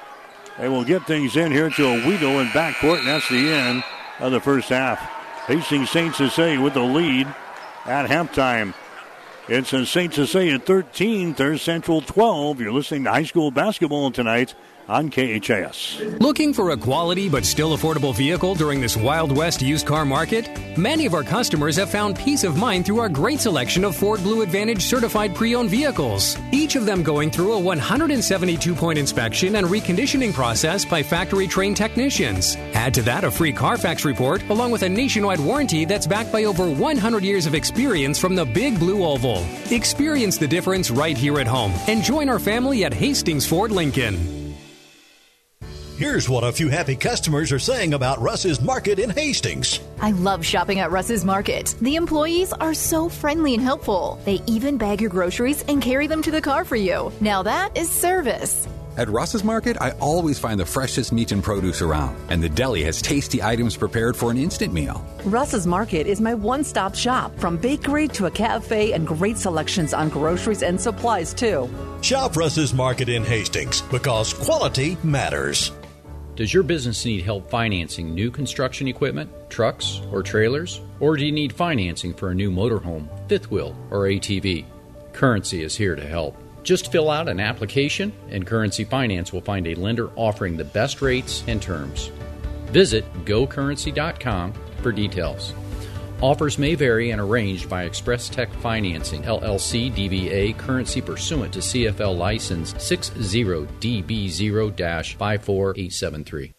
They will get things in here to a Weedle in backcourt, and that's the end of the first half. Hastings St. Cecilia with the lead at halftime. It's a St. Cecilia 13, Thayer Central 12. You're listening to high school basketball tonight on KHAS. Looking for a quality but still affordable vehicle during this Wild West used car market? Many of our customers have found peace of mind through our great selection of Ford Blue Advantage certified pre owned vehicles, each of them going through a 172 point inspection and reconditioning process by factory trained technicians. Add to that a free Carfax report along with a nationwide warranty that's backed by over 100 years of experience from the Big Blue Oval. Experience the difference right here at home and join our family at Hastings Ford Lincoln. Here's what a few happy customers are saying about Russ's Market in Hastings. I love shopping at Russ's Market. The employees are so friendly and helpful. They even bag your groceries and carry them to the car for you. Now that is service. At Russ's Market, I always find the freshest meat and produce around, and the deli has tasty items prepared for an instant meal. Russ's Market is my one stop shop, from bakery to a cafe and great selections on groceries and supplies, too. Shop Russ's Market in Hastings because quality matters. Does your business need help financing new construction equipment, trucks, or trailers? Or do you need financing for a new motorhome, fifth wheel, or ATV? Currency is here to help. Just fill out an application, and Currency Finance will find a lender offering the best rates and terms. Visit gocurrency.com for details. Offers may vary and arranged by Express Tech Financing, LLC DBA, currency pursuant to CFL license 60DB0 54873.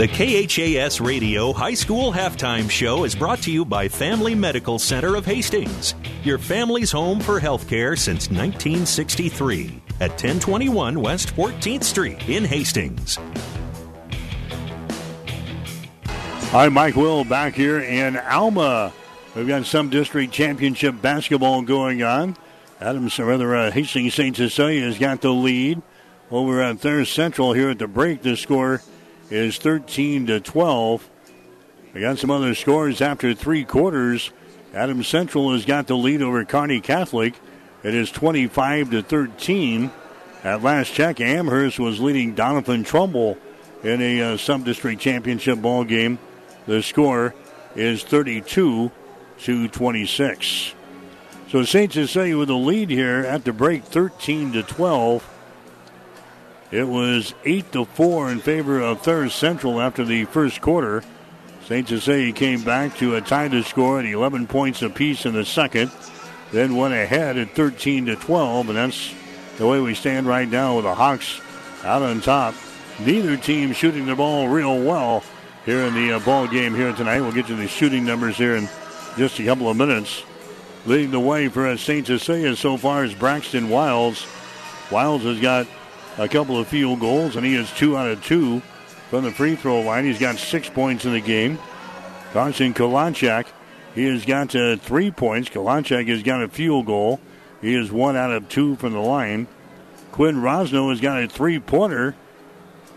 The KHAS Radio High School Halftime Show is brought to you by Family Medical Center of Hastings, your family's home for healthcare since 1963 at 1021 West 14th Street in Hastings. Hi, Mike Will back here in Alma. We've got some district championship basketball going on. Adams, or rather, uh, Hastings St. Cecilia has got the lead over at Thayer Central here at the break. The score is 13 to 12. We got some other scores after three quarters. Adams Central has got the lead over Kearney Catholic. It is 25 to 13. At last check, Amherst was leading Doniphan Trumbull in a uh, sub-district championship ball game. The score is 32 to 26. So Saints St. Cecilia with the lead here at the break, 13 to 12. It was 8 to 4 in favor of Thayer Central after the first quarter. St. Cecilia came back to a tie to score at 11 points apiece in the second, then went ahead at 13 to 12, and that's the way we stand right now with the Hawks out on top. Neither team shooting the ball real well here in the uh, ball game here tonight. We'll get to the shooting numbers here in just a couple of minutes. Leading the way for St. Cecilia so far is Braxton Wiles. Wiles has got a couple of field goals, and he is two out of two from the free throw line. He's got six points in the game. Carson Kalanchak, he has got uh, three points. Kalanchak has got a field goal. He is one out of two from the line. Quinn Rosno has got a three pointer.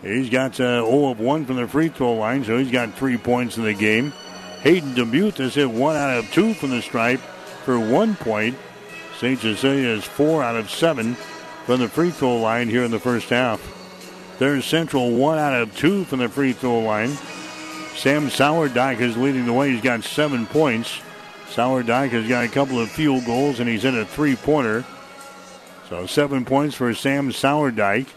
He's got uh, 0 of 1 from the free throw line, so he's got three points in the game. Hayden Demuth has hit one out of two from the stripe for one point. St. Cecilia is four out of seven from the free throw line here in the first half. Thayer Central one out of two from the free throw line. Sam Sourdyke is leading the way. He's got seven points. Sourdyke has got a couple of field goals and he's in a three pointer. So seven points for Sam Sourdyke.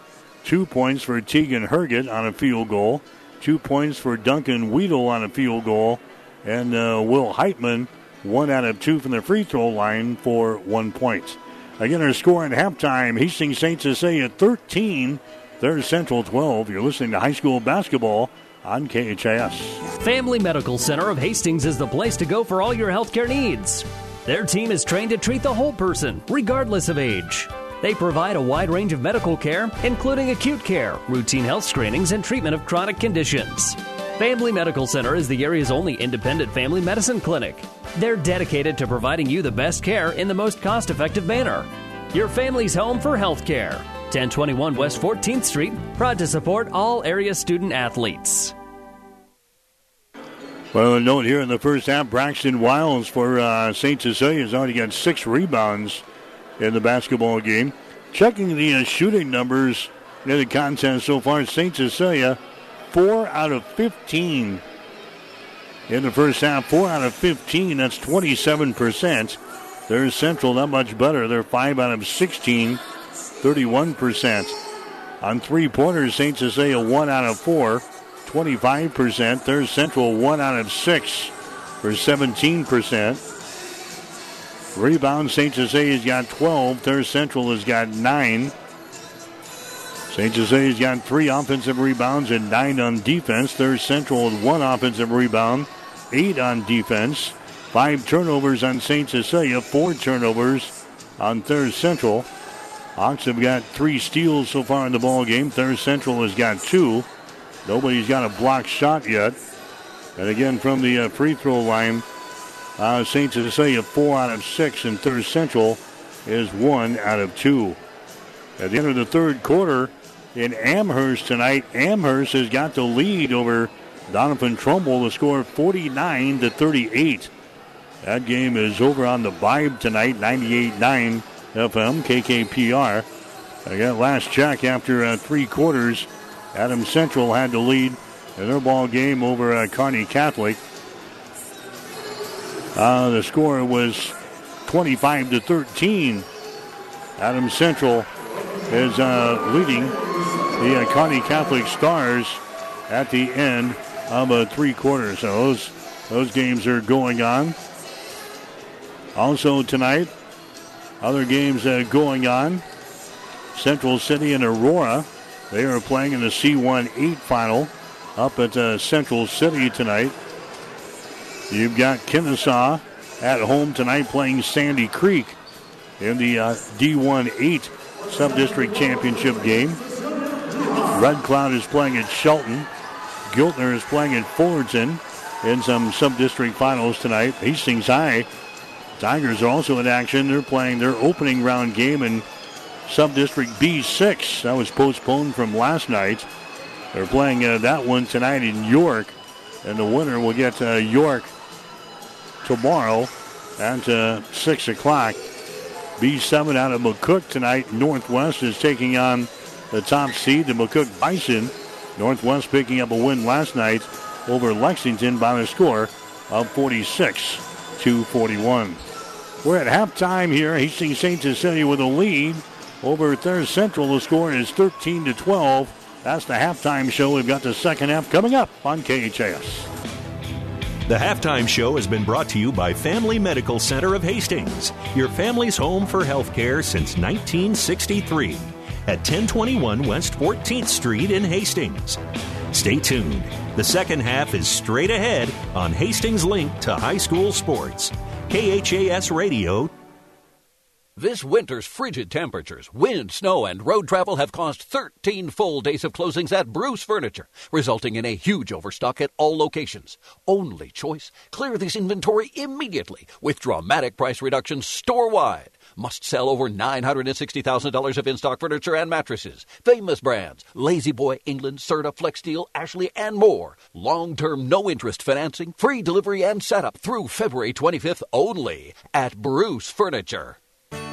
Two points for Tegan Herget on a field goal. Two points for Duncan Weedle on a field goal. And uh, Will Heitman, one out of two from the free throw line for one point. Again, our score at halftime Hastings St. Cecilia 13, Thayer Central 12. You're listening to high school basketball on KHAS. Family Medical Center of Hastings is the place to go for all your healthcare needs. Their team is trained to treat the whole person, regardless of age. They provide a wide range of medical care, including acute care, routine health screenings, and treatment of chronic conditions. Family Medical Center is the area's only independent family medicine clinic. They're dedicated to providing you the best care in the most cost effective manner. Your family's home for health care. 1021 West 14th Street, proud to support all area student athletes. Well, a note here in the first half Braxton Wiles for uh, St. Cecilia has already got six rebounds in the basketball game. Checking the uh, shooting numbers in the contest so far, St. Cecilia, 4 out of 15 in the first half. 4 out of 15, that's 27%. Thayer Central not much better. They're 5 out of 16, 31%. On three pointers, St. Cecilia 1 out of 4, 25%. Thayer Central 1 out of 6 for 17%. Rebound, St. Cecilia's got 12. Thayer Central has got 9. St. Cecilia's got three offensive rebounds and nine on defense. Thayer Central with one offensive rebound, eight on defense. Five turnovers on St. Cecilia, four turnovers on Thayer Central. Hawks have got three steals so far in the ball game. Thayer Central has got two. Nobody's got a blocked shot yet. And again, from the uh, free throw line, uh, St. Cecilia four out of six, and Thayer Central is one out of two. At the end of the third quarter in Amherst tonight, Amherst has got the lead over Doniphan Trumbull. The score 49 to 38. That game is over on the Vibe tonight, 98.9 FM KKPR. Again, last check after uh, three quarters, Adam Central had the lead in their ball game over uh, Kearney Catholic. Uh, the score was 25 to 13 Adam Central is uh, leading the uh, Kearney Catholic Stars at the end of uh, three quarters. So those those games are going on. Also tonight, other games uh, going on. Central City and Aurora, they are playing in the C1 8 final up at uh, Central City tonight. You've got Kenesaw at home tonight playing Sandy Creek in the uh, D1 8 Sub-District Championship game. Red Cloud is playing at Shelton. Giltner is playing at Fullerton in some Sub-District finals tonight. Hastings High Tigers are also in action. They're playing their opening round game in Sub-District B6. That was postponed from last night. They're playing uh, that one tonight in York. And the winner will get uh, York tomorrow at uh, 6 o'clock. B7 out of McCook tonight. Northwest is taking on the top seed, the McCook Bison. Northwest picking up a win last night over Lexington by a score of 46 to 41. We're at halftime here. Hastings St. Cecilia with a lead over Thayer Central. The score is 13 to 12. That's the halftime show. We've got the second half coming up on KHAS. The halftime show has been brought to you by Family Medical Center of Hastings, your family's home for healthcare since 1963 at 1021 West 14th Street in Hastings. Stay tuned. The second half is straight ahead on Hastings Link to High School Sports. KHAS Radio this winter's frigid temperatures, wind, snow, and road travel have caused 13 full days of closings at Bruce Furniture, resulting in a huge overstock at all locations. Only choice clear this inventory immediately with dramatic price reductions store wide. Must sell over $960,000 of in stock furniture and mattresses. Famous brands La-Z-Boy, England, Serta, Flexsteel, Ashley, and more. Long term, no interest financing, free delivery and setup through February 25th only at Bruce Furniture.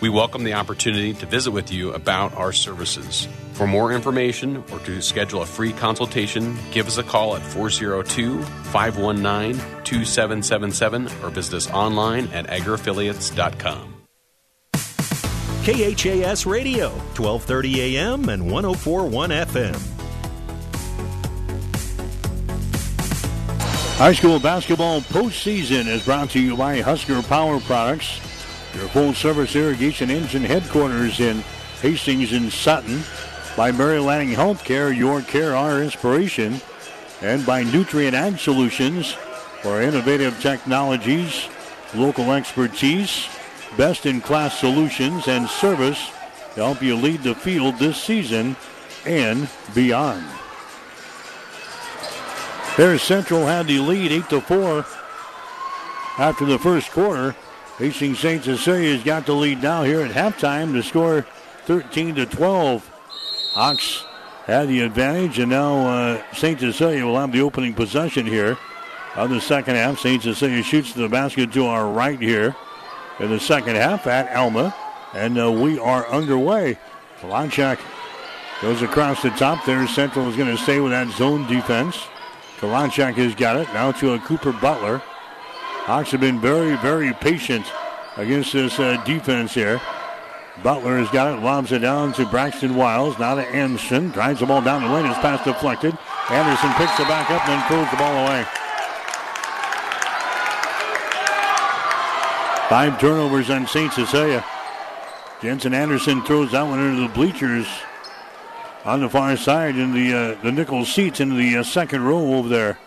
We welcome the opportunity to visit with you about our services. For more information or to schedule a free consultation, give us a call at 402 519 2777 or visit us online at agriaffiliates.com. KHAS Radio, 1230 AM and 1041 FM. High school basketball postseason is brought to you by Husker Power Products, your full service irrigation engine headquarters in Hastings and Sutton by Mary Lanning Healthcare, your care, our inspiration, and by Nutrient Ag Solutions for innovative technologies, local expertise, best in class solutions, and service to help you lead the field this season and beyond. Thayer Central had the lead 8 to 4 after the first quarter. Hastings St. Cecilia's got the lead now here at halftime to score 13 to 12. Hawks had the advantage, and now uh, St. Cecilia will have the opening possession here of the second half. St. Cecilia shoots the basket to our right here in the second half at Alma, and uh, we are underway. Kalanchak goes across the top there. Central is going to stay with that zone defense. Kalanchak has got it. Now to a Cooper Butler. Hawks have been very, very patient against this uh, defense here. Butler has got it, lobs it down to Braxton Wiles. Now to Anderson. Drives the ball down the lane. His pass deflected. Anderson picks it back up and then throws the ball away. Five turnovers on St. Cecilia. Jensen Anderson throws that one into the bleachers on the far side in the uh, the nickel seats into the uh, second row over there.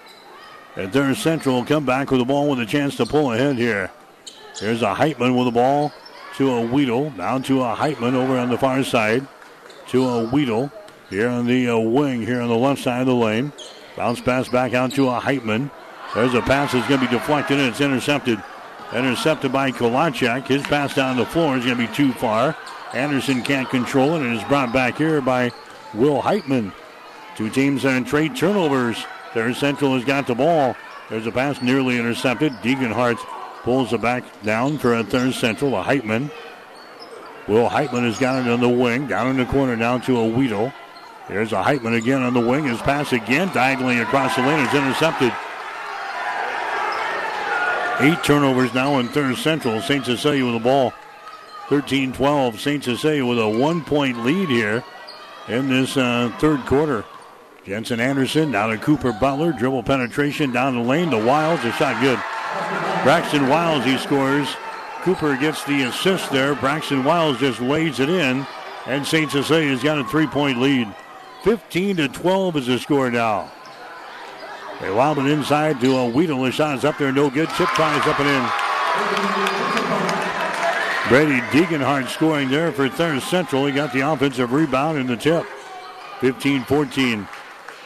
And Thayer Central will come back with the ball with a chance to pull ahead here. There's a Heitman with the ball to a Weedle. Down to a Heitman over on the far side. To a Weedle here on the uh, wing here on the left side of the lane. Bounce pass back out to a Heitman. There's a pass that's going to be deflected and it's intercepted. Intercepted by Kolachak. His pass down the floor is going to be too far. Anderson can't control it and is brought back here by Will Heitman. Two teams on trade turnovers. Thayer Central has got the ball. There's a pass nearly intercepted. Deeganhart pulls it back down for a Thayer Central. A Heitman. Will Heitman has got it on the wing, down in the corner now to a Weedle. There's a Heitman again on the wing. His pass again, diagonally across the lane, is intercepted. Eight turnovers now in Thayer Central. St. Cecilia with the ball. 13 12. St. Cecilia with a one point lead here in this uh, third quarter. Jensen Anderson down to Cooper Butler. Dribble penetration down the lane. The Wilds, a shot good. Braxton Wiles, he scores. Cooper gets the assist there. Braxton Wiles just lays it in. And St. Cecilia's got a three point lead. 15 to 12 is the score now. They lob it inside to a Weedle. The shot is up there, no good. Chip tries up and in. Brady Deeganhart scoring there for Third Central. He got the offensive rebound in the tip. 15 14.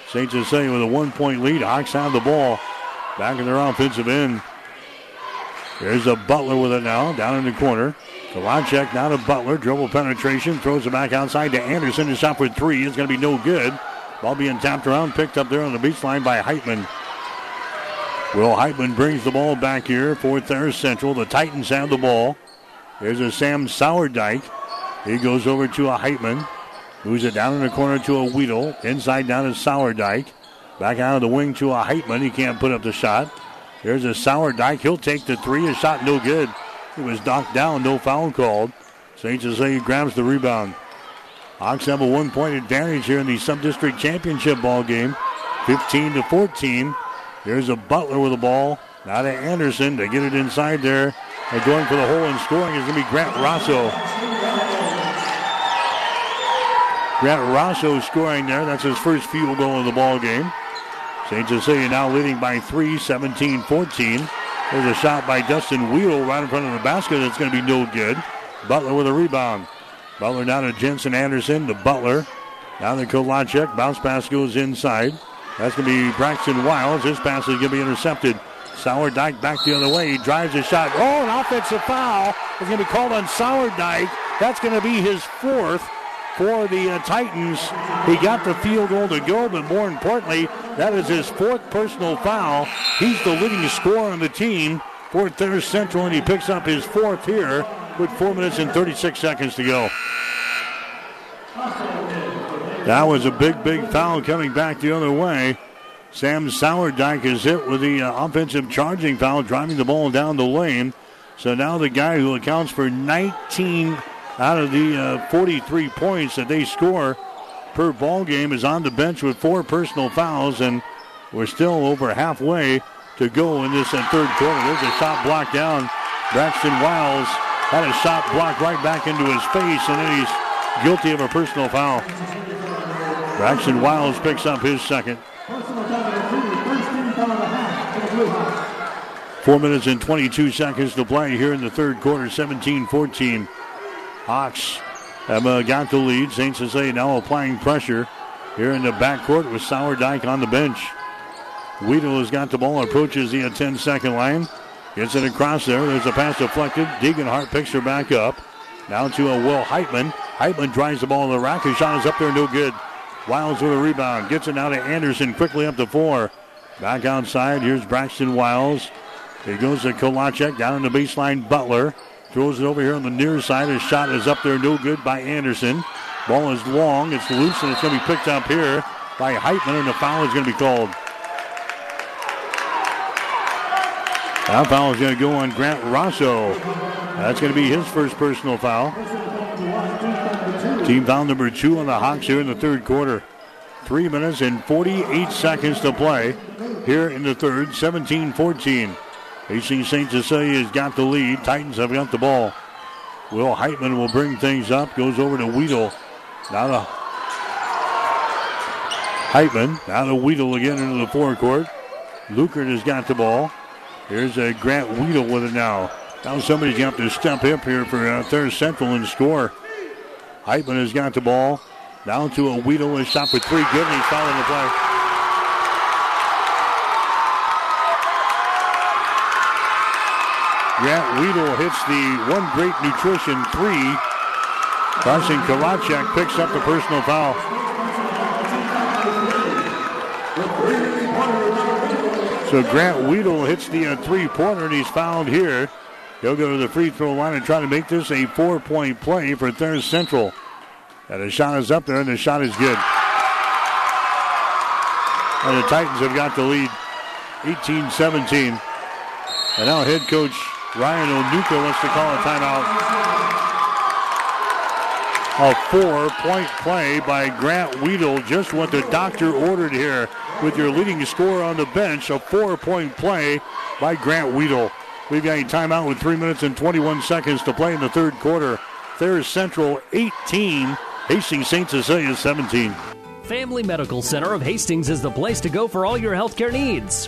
St. Cecilia with a one point lead. Hawks have the ball back in their offensive end. There's a Butler with it now, down in the corner. Kalachek now to Butler. Dribble penetration. Throws it back outside to Anderson. His shot for three is going to be no good. Ball being tapped around. Picked up there on the baseline by Heitman. Will Heitman brings the ball back here for Thayers Central. The Titans have the ball. There's a Sam Sourdyke. He goes over to a Heitman. Moves it down in the corner to a Weedle. Inside down to Sourdyke. Back out of the wing to a Heitman. He can't put up the shot. There's a Sourdyke. He'll take the three. A shot no good. He was knocked down. No foul called. St. Cecilia grabs the rebound. Hawks have a one-point advantage here in the sub-district championship ball game. 15 to 14. There's a Butler with the ball. Now to Anderson to get it inside there. And going for the hole and scoring is going to be Grant Rosso. Grant Rosso scoring there. That's his first field goal of the ball game. St. Cecilia now leading by three, 17-14. There's a shot by Dustin Wheel right in front of the basket. That's going to be no good. Butler with a rebound. Butler down to Jensen Anderson. To Butler. Down to Kolacek. Bounce pass goes inside. That's going to be Braxton Wiles. His pass is going to be intercepted. Sourdyke back the other way. He drives a shot. Oh, an offensive foul is going to be called on Sourdyke. That's going to be his fourth for the uh, Titans. He got the field goal to go, but more importantly, that is his fourth personal foul. He's the leading scorer on the team for Thayer Central, and he picks up his fourth here with four minutes and 36 seconds to go. That was a big, big foul coming back the other way. Sam Sourdyke is hit with the uh, offensive charging foul, driving the ball down the lane. So now the guy who accounts for 19 out of the uh, 43 points that they score per ball game is on the bench with four personal fouls, and we're still over halfway to go in this uh, third quarter. There's a shot blocked down. Braxton Wiles had a shot blocked right back into his face, and then he's guilty of a personal foul. Braxton Wiles picks up his second. Four minutes and 22 seconds to play here in the third quarter, 17 14. Hawks have uh, got the lead. St. Cecilia now applying pressure here in the backcourt with Sourdyke on the bench. Weedle has got the ball, approaches the 10 second line. Gets it across there. There's a pass deflected. Deeganhart picks her back up. Now to a Will Heitman. Heitman drives the ball in the rack. His shot is up there, no good. Wiles with a rebound. Gets it now to Anderson. Quickly up to four. Back outside. Here's Braxton Wiles. It goes to Kolachek down in the baseline. Butler throws it over here on the near side. His shot is up there, no good by Anderson. Ball is long. It's loose, and it's going to be picked up here by Heitman, and the foul is going to be called. That foul is going to go on Grant Rosso. That's going to be his first personal foul. Team foul number two on the Hawks here in the third quarter. Three minutes and 48 seconds to play here in the third, 17 14. AC St. Cecilia has got the lead. Titans have got the ball. Will Heitman will bring things up. Goes over to Weedle. Now to Heitman. Now to Weedle again into the forecourt. Lukert has got the ball. Here's a Grant Weedle with it now. Now somebody's got to step up here for uh, Thayer Central and score. Heitman has got the ball. Down to a Weedle. His shot for three. Good, he's fouling the play. Grant Weedle hits the one great nutrition three. Carson Kalachek picks up the personal foul. So Grant Weedle hits the uh, three-pointer, and he's fouled here He'll go to the free throw line and try to make this a four point play for Thayer Central. And the shot is up there, and the shot is good. And the Titans have got the lead 18 17. And now head coach Ryan Onuka wants to call a timeout. A four point play by Grant Weedle, just what the doctor ordered here with your leading scorer on the bench. A four point play by Grant Weedle. We've got a timeout with three minutes and 21 seconds to play in the third quarter. Thayer Central 18, Hastings St. Cecilia 17. Family Medical Center of Hastings is the place to go for all your healthcare needs.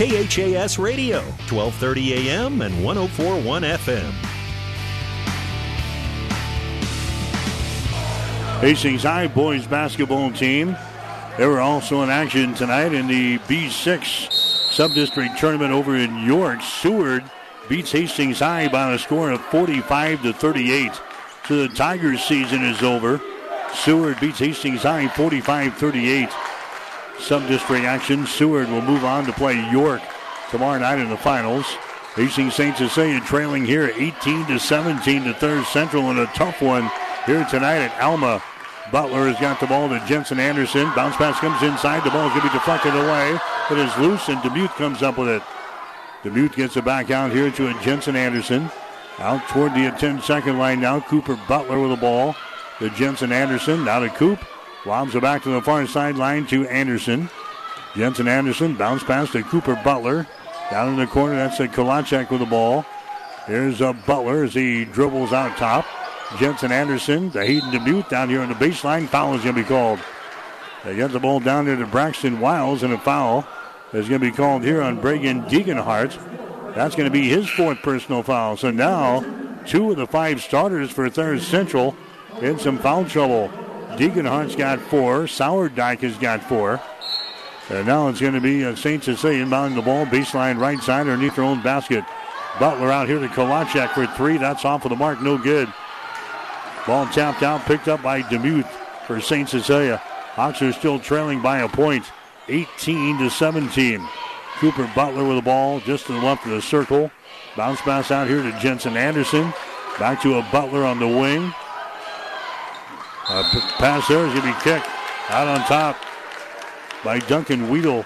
KHAS Radio, 1230 AM and 1041 FM. Hastings High boys basketball team. They were also in action tonight in the B6 sub-district tournament over in York. Seward beats Hastings High by a score of 45 to 38. So the Tigers season is over. Seward beats Hastings High 45-38. Sub-district action. Seward will move on to play York tomorrow night in the finals. Hastings St. Cecilia trailing here 18 to 17 to Thayer Central and a tough one here tonight at Alma. Butler has got the ball to Jensen Anderson. Bounce pass comes inside. The ball is going to be deflected away. It is loose, and Demuth comes up with it. Demuth gets it back out here to a Jensen Anderson. Out toward the 10 second line now. Cooper Butler with the ball to Jensen Anderson. Now to Coop. Lobs it back to the far sideline to Anderson. Jensen Anderson bounce pass to Cooper Butler. Down in the corner, that's a Kolachek with the ball. Here's a Butler as he dribbles out top. Jensen Anderson the Hayden Demuth down here on the baseline. Foul is going to be called. They get the ball down there to Braxton Wiles, and a foul is going to be called here on Bragan Deeganhart. That's going to be his fourth personal foul. So now, two of the five starters for Thayer Central in some foul trouble. Deeganhart's got four. Sourdyke has got four. And now it's going to be uh, St. Cecilia inbounding the ball, baseline right side underneath their own basket. Butler out here to Kolachek for three. That's off of the mark, no good. Ball tapped out, picked up by Demuth for St. Cecilia. Hawks are still trailing by a point, 18 to 17. Cooper Butler with the ball just to the left of the circle. Bounce pass out here to Jensen Anderson. Back to a Butler on the wing. Uh, a pass there is going to be kicked out on top by Duncan Weedle.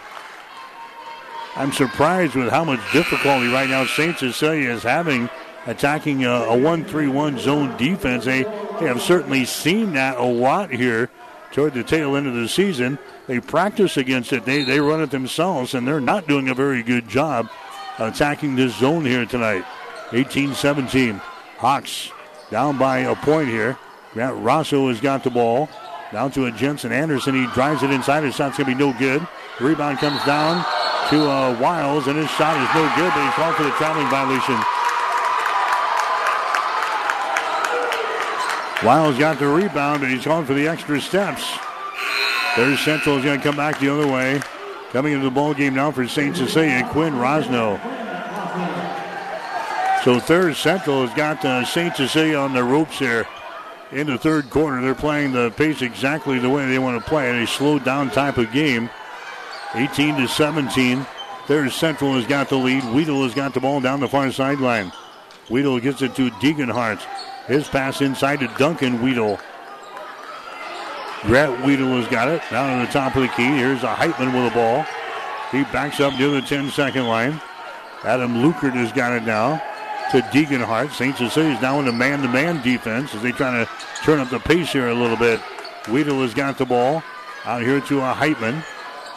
I'm surprised with how much difficulty right now St. Cecilia is having attacking a, 1-3-1 zone defense. They, they have certainly seen that a lot here toward the tail end of the season. They practice against it. They, they run it themselves, and they're not doing a very good job attacking this zone here tonight. 18-17. Hawks down by a point here. Rosso has got the ball. Down to a Jensen Anderson. He drives it inside. His shot's going to be no good. The rebound comes down to uh, Wiles, and his shot is no good, but he's called for the traveling violation. Wiles got the rebound, and he's going for the extra steps. Thayers Central is going to come back the other way. Coming into the ball game now for St. Cecilia, Quinn Rosno. So Thayer Central has got uh, St. Cecilia on the ropes here in the third quarter. They're playing the pace exactly the way they want to play it, a slowed down type of game. 18 to 17. Thayer Central has got the lead. Weedle has got the ball down the far sideline. Weedle gets it to Deeganhart. His pass inside to Duncan Weedle. Grant Weedle has got it down on the top of the key. Here's a Heitman with the ball. He backs up near the 10 second line. Adam Lukert has got it now to Deeganhart. St. Cecilia's now in a man to man defense as they try to turn up the pace here a little bit. Weedle has got the ball out here to a Heitman.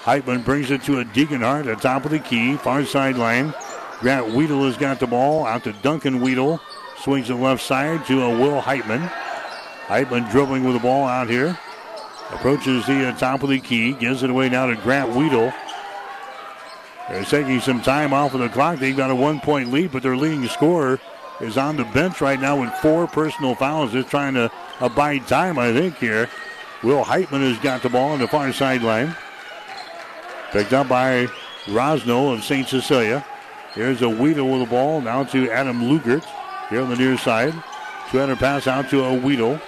Heitman brings it to a Deeganhart at the top of the key, far sideline. Grant Weedle has got the ball out to Duncan Weedle. Swings the left side to a Will Heitman. Heitman dribbling with the ball out here. Approaches the uh, top of the key. Gives it away now to Grant Weedle. They're taking some time off of the clock. They've got a one point lead, but their leading scorer is on the bench right now with four personal fouls. They're trying to abide time, I think, here. Will Heitman has got the ball on the far sideline. Picked up by Rosno of St. Cecilia. Here's a Weedle with the ball now to Adam Lugert here on the near side. 200 pass out to a Weedle.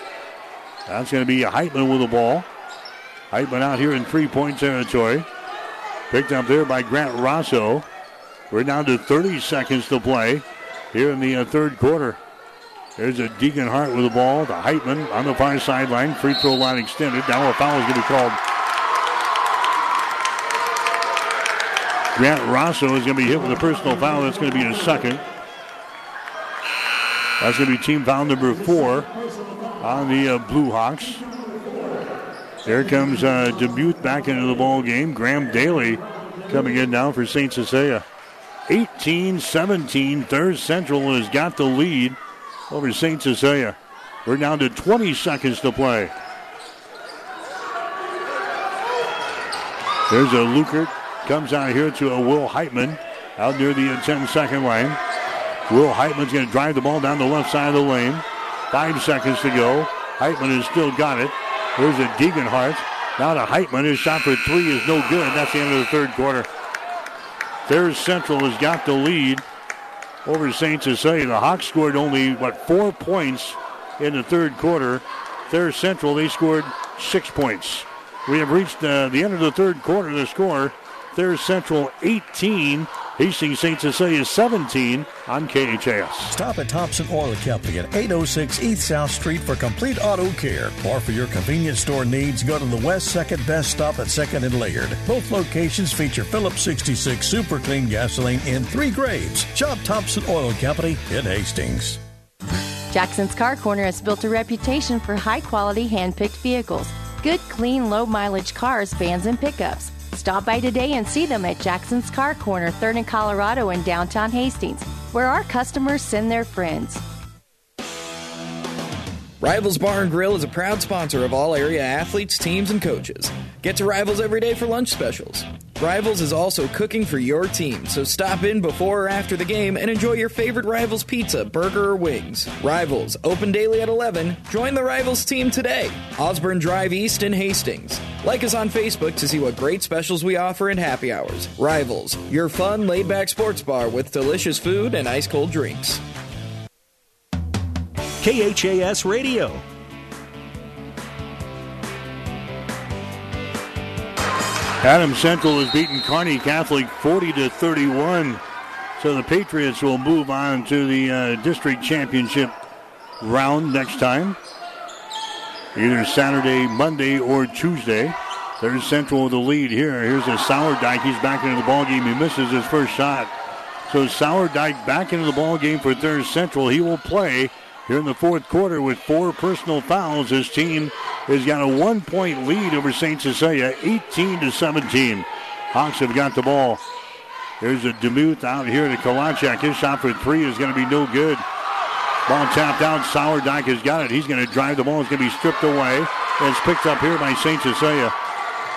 That's going to be Heitman with the ball. Heitman out here in three-point territory. Picked up there by Grant Rosso. We're down to 30 seconds to play here in the uh, third quarter. There's a Deeganhart with the ball to Heitman on the far sideline. Free throw line extended. Now a foul is going to be called. Grant Rosso is going to be hit with a personal foul. That's going to be a second. That's going to be team foul number four on the uh, Blue Hawks. There comes uh, Dubuque back into the ball game. Graham Daly coming in now for St. Cecilia. 18-17. Thayer Central has got the lead over St. Cecilia. We're down to 20 seconds to play. There's a Lukert. Comes out here to a Will Heitman out near the 10-second line. Will Heitman's going to drive the ball down the left side of the lane. Five seconds to go. Heitman has still got it. There's a Deeganhart. Now to Heitman. His shot for three is no good. That's the end of the third quarter. Thayers Central has got the lead over St. Cecilia. The Hawks scored only, what, four points in the third quarter. Thayers Central, they scored six points. We have reached uh, the end of the third quarter. The score, Thayers Central 18, Hastings St. Cecilia 17 on KHAS. Stop at Thompson Oil Company at 806 East South Street for complete auto care. Or for your convenience store needs, go to the West 2nd Best Stop at 2nd and Laird. Both locations feature Phillips 66 Super Clean gasoline in three grades. Shop Thompson Oil Company in Hastings. Jackson's Car Corner has built a reputation for high quality hand picked vehicles. Good, clean, low mileage cars, vans, and pickups. Stop by today and see them at Jackson's Car Corner, 3rd and Colorado in downtown Hastings, where our customers send their friends. Rivals Bar and Grill is a proud sponsor of all area athletes, teams, and coaches. Get to Rivals every day for lunch specials. Rivals is also cooking for your team, so stop in before or after the game and enjoy your favorite Rivals pizza, burger, or wings. Rivals, open daily at 11. Join the Rivals team today. Osborne Drive East in Hastings. Like us on Facebook to see what great specials we offer in happy hours. Rivals, your fun, laid back sports bar with delicious food and ice cold drinks. KHAS Radio. Adams Central has beaten Kearney Catholic 40 to 31. So the Patriots will move on to the uh, district championship round next time. Either Saturday, Monday, or Tuesday. Thayers Central with the lead here. Here's a Sourdyke. He's back into the ball game. He misses his first shot. So Sourdyke back into the ball game for Thayer Central. He will play here in the fourth quarter with four personal fouls. His team has got a one-point lead over St. Cecilia, 18 to 17. Hawks have got the ball. There's a Demuth out here to Kalachak. His shot for three is going to be no good. Ball tapped out. Sourdyke has got it. He's going to drive the ball. It's going to be stripped away. It's picked up here by St. Cecilia.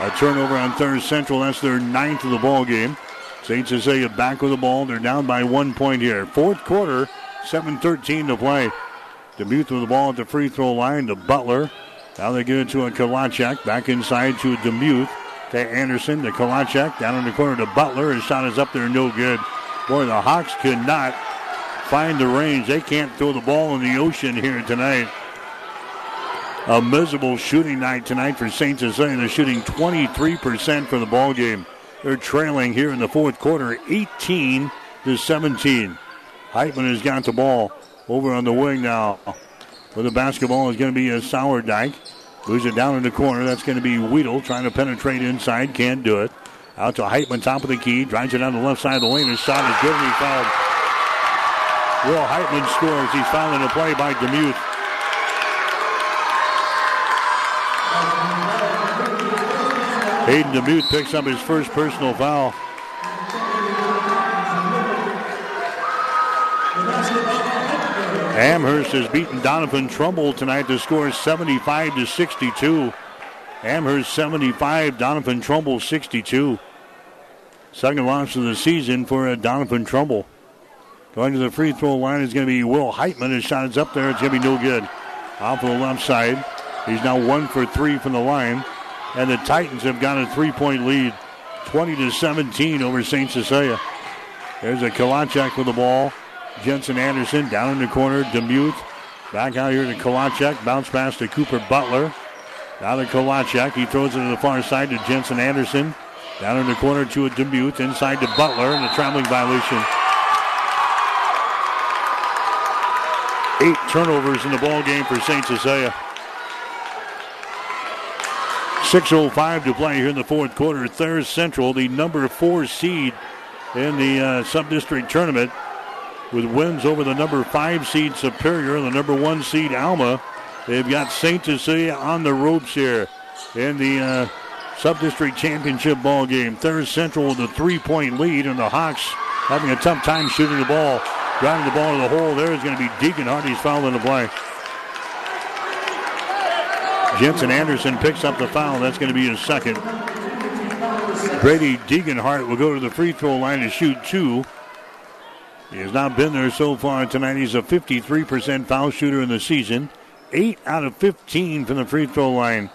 A turnover on Thayer Central. That's their ninth of the ball game. St. Cecilia back with the ball. They're down by one point here. Fourth quarter, 7-13 to play. Demuth with the ball at the free throw line to Butler. Now they get it to a Kalachak. Back inside to Demuth. To Anderson, to Kalachak. Down in the corner to Butler. His shot is up there, no good. Boy, the Hawks could not find the range. They can't throw the ball in the ocean here tonight. A miserable shooting night tonight for St. Cecilia. They're shooting 23% for the ball game. They're trailing here in the fourth quarter, 18 to 17. Heitman has got the ball over on the wing now. Where the basketball is going to be a Sourdyke. Moves it down in the corner. That's going to be Weedle trying to penetrate inside. Can't do it. Out to Heitman, top of the key. Drives it down the left side of the lane. His shot is good he fouled. Will Heitman scores. He's fouling the play by Demuth. Hayden Demuth picks up his first personal foul. Amherst has beaten Doniphan Trumbull tonight to score 75 to 62. Amherst 75, Doniphan Trumbull 62. Second loss of the season for uh, Donovan Doniphan Trumbull. Going to the free throw line is going to be Will Heitman. His shot is up there. It's going to be no good. off of the left side. He's now one for three from the line. And the Titans have got a three-point lead, 20 to 17 over St. Cecilia. There's a Kalachek with the ball. Jensen Anderson down in the corner. Demuth back out here to Kalachek. Bounce pass to Cooper Butler. Now to Kalachek. He throws it to the far side to Jensen Anderson. Down in the corner to a Demuth. Inside to Butler and a traveling violation. Eight turnovers in the ball game for St. Cecilia. 6.05 to play here in the fourth quarter. Thayer Central, the number four seed in the uh, sub-district tournament, with wins over the number five seed Superior and the number one seed Alma. They've got St. Cecilia on the ropes here in the uh, sub-district championship ball game. Thayer Central with a three-point lead, and the Hawks having a tough time shooting the ball. Driving the ball to the hole there is going to be Deacon Hardy's foul in the play. Jensen Anderson picks up the foul. That's going to be his second. Brady Deeganhart will go to the free throw line to shoot two. He has not been there so far tonight. He's a 53% foul shooter in the season. 8 out of 15 from the free throw line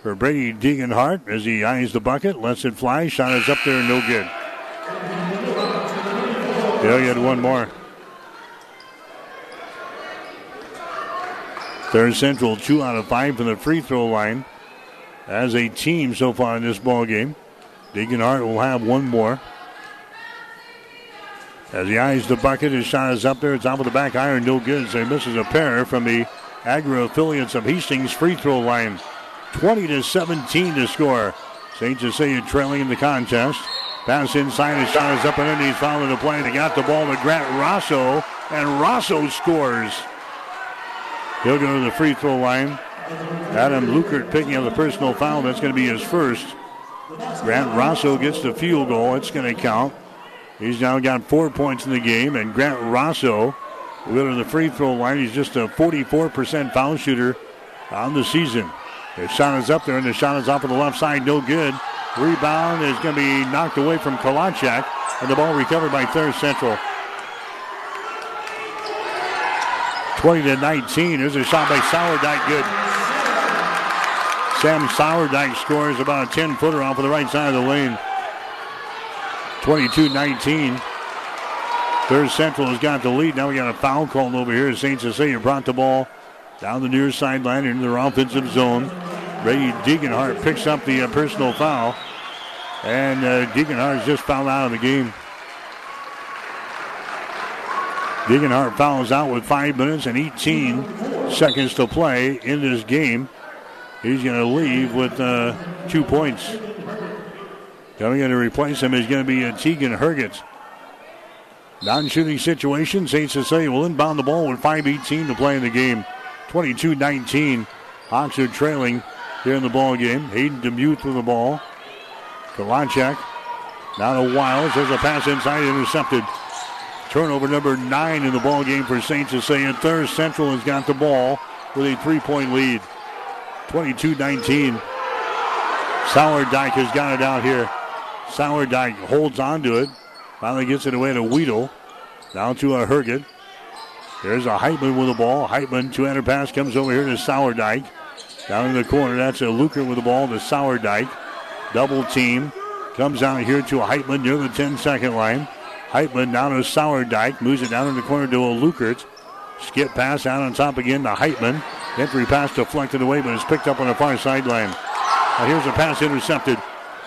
for Brady Deeganhart as he eyes the bucket, lets it fly. Shot is up there, no good. Yeah, he had one more. Thayer Central, two out of five from the free throw line. As a team so far in this ball game, Deeganhart will have one more. As he eyes the bucket, his shot is up there. It's off of the back iron, no good. So he misses a pair from the Agri affiliates of Hastings free throw line. 20 to 17 to score. St. Cecilia trailing in the contest. Pass inside, his shot is up and in. He's following the play. They got the ball to Grant Rosso, and Rosso scores. He'll go to the free throw line. Adam Lukert picking up the personal foul. That's going to be his first. Grant Rosso gets the field goal. It's going to count. He's now got four points in the game, and Grant Rosso will go to the free throw line. He's just a 44% foul shooter on the season. The shot is up there, and the shot is off of the left side. No good. Rebound is going to be knocked away from Kalachak, and the ball recovered by Thayer Central. 20 to 19. There's a shot by Sourdyke. Good. Sam Sourdyke scores about a 10 footer off of the right side of the lane. 22 19. Thayer Central has got the lead. Now we got a foul called over here. St. Cecilia brought the ball down the near sideline into their offensive zone. Brady Deeganhart picks up the uh, personal foul. And uh, is just fouled out of the game. Deeganhart fouls out with 5 minutes and 18 seconds to play in this game. He's going to leave with uh, two points. Coming in to replace him is going to be uh, Tegan Herget. Non-shooting situation. St. Cecilia will inbound the ball with 5.18 to play in the game. 22-19. Hawks are trailing here in the ball game. Hayden Demuth with the ball. Kalachek. Now to Wiles. There's a pass inside, intercepted. Turnover number nine in the ball game for St. Cecilia. Thayer Central has got the ball with a three-point lead. 22-19. Sourdyke has got it out here. Sourdyke holds on to it. Finally gets it away to Weedle. Down to a Herget. There's a Heitman with the ball. Heitman, two-hander pass comes over here to Sourdyke. Down in the corner, that's a Luker with the ball to Sourdyke. Double team. Comes out here to a Heitman near the 10-second line. Heitman down to Sourdyke. Moves it down in the corner to a Lukert. Skip pass out on top again to Heitman. Entry pass deflected away, but it's picked up on the far sideline. Now here's a pass intercepted.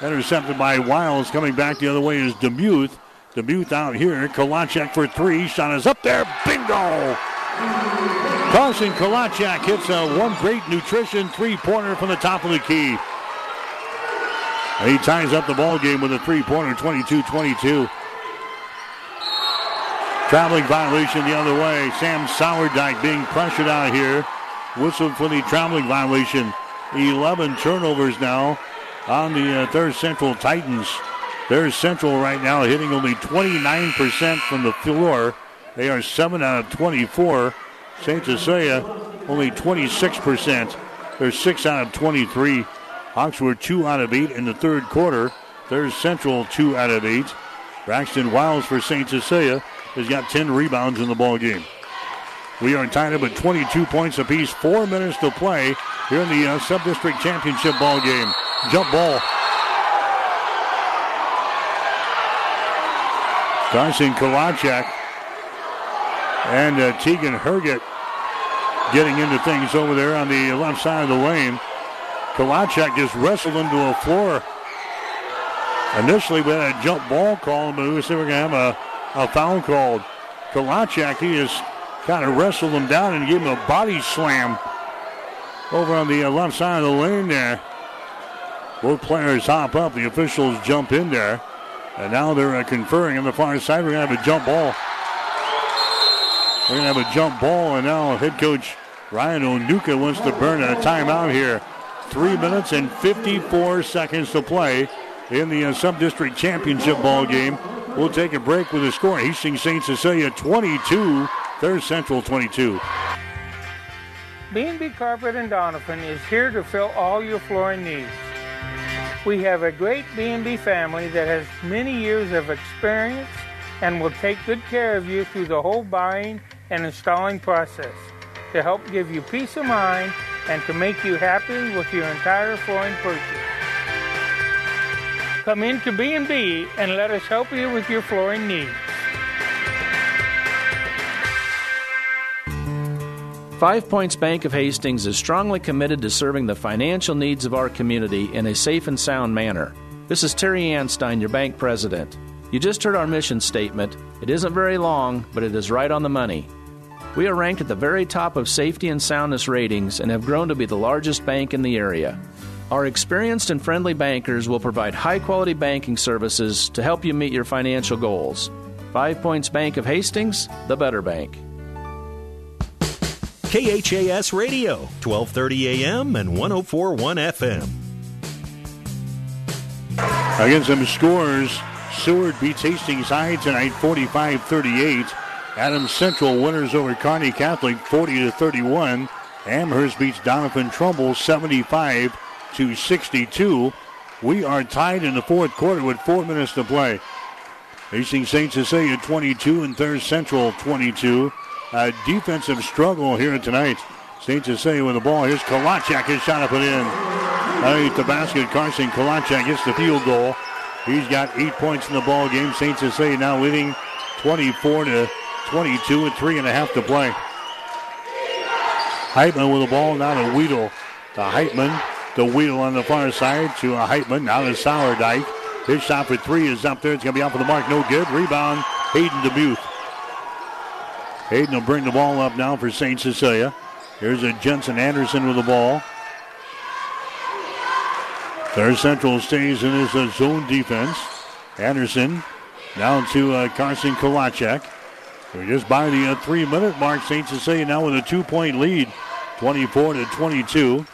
Intercepted by Wiles. Coming back the other way is Demuth. Demuth out here. Kalachek for three. Shot is up there. Bingo! Carson Kalachek hits a one great nutrition three-pointer from the top of the key. And he ties up the ball game with a three-pointer, 22-22. Traveling violation the other way. Sam Sourdyke being pressured out here. Whistled for the traveling violation. 11 turnovers now on the uh, Thayer Central Titans. Thayer Central right now hitting only 29% from the floor. They are 7 out of 24. St. Cecilia only 26%. They're 6 out of 23. Hawks were 2 out of 8 in the third quarter. Thayer Central 2 out of 8. Braxton Wiles for St. Cecilia has got 10 rebounds in the ball game. We are tied up at 22 points apiece. Four minutes to play here in the uh, sub-district championship ball game. Jump ball. Carson Kalachak and uh, Tegan Herget getting into things over there on the left side of the lane. Kalachak just wrestled into a floor. Initially, we had a jump ball call, but we said we're going to have a, a foul called. Kalachak, he just kind of wrestled him down and gave him a body slam over on the uh, left side of the lane there. Both players hop up. The officials jump in there. And now they're uh, conferring on the far side. We're going to have a jump ball. We're going to have a jump ball. And now head coach Ryan Onuka wants to burn a timeout here. Three minutes and 54 seconds to play in the uh, sub-district championship ball game. We'll take a break with the score. Hastings St. Cecilia 22, Thayer Central 22. B&B Carpet and Doniphan is here to fill all your flooring needs. We have a great B&B family that has many years of experience and will take good care of you through the whole buying and installing process to help give you peace of mind and to make you happy with your entire flooring purchase. Come into B&B and let us help you with your flooring needs. Five Points Bank of Hastings is strongly committed to serving the financial needs of our community in a safe and sound manner. This is Terry Anstein, your bank president. You just heard our mission statement. It isn't very long, but it is right on the money. We are ranked at the very top of safety and soundness ratings and have grown to be the largest bank in the area. Our experienced and friendly bankers will provide high quality banking services to help you meet your financial goals. Five Points Bank of Hastings, the better bank. KHAS Radio, 1230 AM and 1041 FM. Again, some scores. Seward beats Hastings High tonight 45 38. Adams Central winners over Kearney Catholic 40 to 31. Amherst beats Doniphan Trumbull 75 to 62. We are tied in the fourth quarter with four minutes to play. Hastings St. Cecilia 22 and Thayer Central 22 a defensive struggle here tonight. St. Cecilia with the ball. Here's Kalachak. His shot up and in. Underneath the basket, Carson Kalachak gets the field goal. He's got eight points in the ball game. St. Cecilia now leading 24 to 22 with three and a half to play. Heitman with the ball now to Weedle. To Heitman. To wheel on the far side to Heitman. Now to Sourdyke. His shot for three is up there. It's going to be off of the mark. No good. Rebound. Hayden Demuth. Hayden will bring the ball up now for St. Cecilia. Here's a Jensen Anderson with the ball. Thayer Central stays in his uh, zone defense. Anderson down to uh, Carson Kalachak. We're just by the uh, three minute mark. St. Cecilia now with a two point lead, 24 to 22.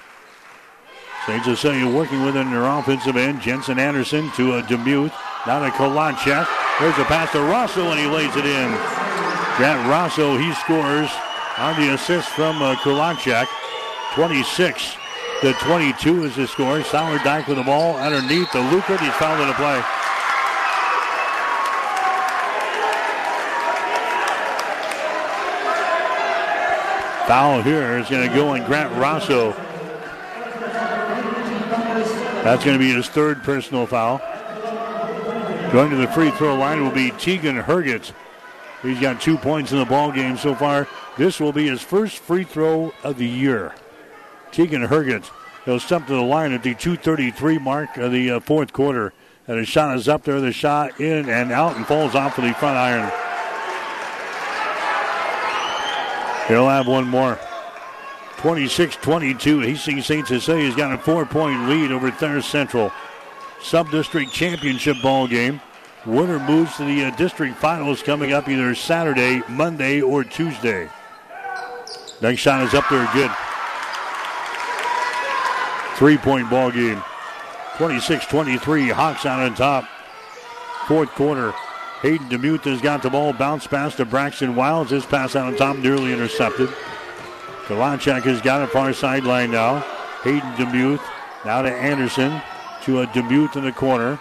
St. Cecilia working with it in their offensive end. Jensen Anderson to uh, Demuth. Now to Kalachak. There's a pass to Rosso and he lays it in. Grant Rosso, he scores on the assist from uh, Kulachak. 26 to 22 is the score. Sourdyke with the ball underneath the Luker. He's fouled in the play. Foul here is going to go on Grant Rosso. That's going to be his third personal foul. Going to the free throw line will be Tegan Herget. He's got two points in the ball game so far. This will be his first free throw of the year. Tegan Herget will step to the line at the 2:33 mark of the uh, fourth quarter, and his shot is up there. The shot in and out and falls off of the front iron. He'll have one more. 26-22. Hastings St. Cecilia's got a four-point lead over Thayer Central. Sub-district championship ball game. Winner moves to the uh, district finals coming up either Saturday, Monday, or Tuesday. Next shot is up there, good. Three point ball game. 26 23. Hawks out on top. Fourth quarter. Hayden Demuth has got the ball. Bounce pass to Braxton Wilds. His pass out on top, nearly intercepted. Kalachak has got it far sideline now. Hayden Demuth. Now to Anderson. To a Demuth in the corner.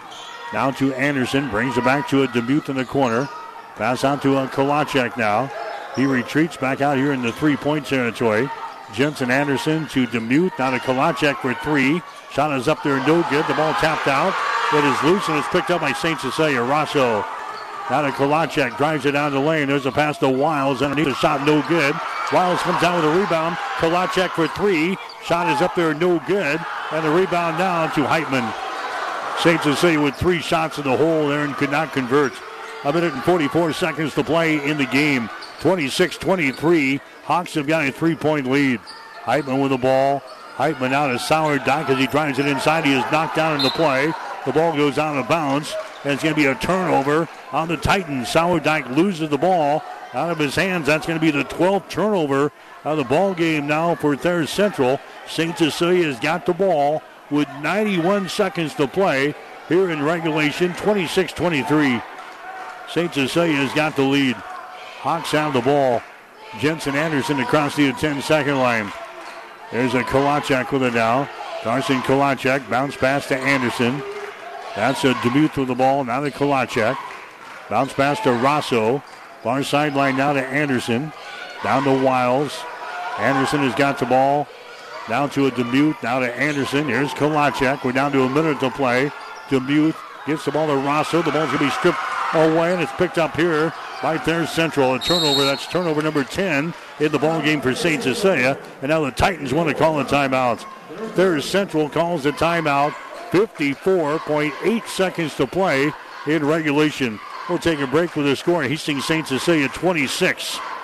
Now to Anderson. Brings it back to a Demuth in the corner. Pass out to a Kalachak now. He retreats back out here in the three-point territory. Jensen Anderson to Demuth. Now to Kolachek for three. Shot is up there, no good. The ball tapped out. It is loose and it's picked up by St. Cecilia. Rosso. Now to Kolachek. Drives it down the lane. There's a pass to Wiles. Underneath a shot, no good. Wiles comes down with a rebound. Kolachek for three. Shot is up there, no good. And the rebound down to Heitman. St. say with three shots in the hole there and could not convert. A minute and 44 seconds to play in the game. 26 23. Hawks have got a three point lead. Heitman with the ball. Heitman out of Sourdyke as he drives it inside. He is knocked down in the play. The ball goes out of bounds. And it's going to be a turnover on the Titans. Sour loses the ball out of his hands. That's going to be the 12th turnover of the ball game now for Thayers Central. St. Cecilia has got the ball with 91 seconds to play here in regulation, 26 23. St. Cecilia has got the lead. Hawks have the ball. Jensen Anderson across the 10 second line. There's a Kolachek with it now. Carson Kolachek bounce pass to Anderson. That's a Demuth with the ball. Now to Kolachek. Bounce pass to Rosso. Far sideline now to Anderson. Down to Wiles. Anderson has got the ball. Down to a Demuth. Now to Anderson. Here's Kolachek. We're down to a minute to play. Demuth gets the ball to Rosso. The ball's going to be stripped away, and it's picked up here by Thayers Central. A turnover. That's turnover number 10 in the ball game for St. Cecilia. And now the Titans want to call a timeout. Thayers Central calls the timeout. 54.8 seconds to play in regulation. We'll take a break with the score. Hastings St. Cecilia 26.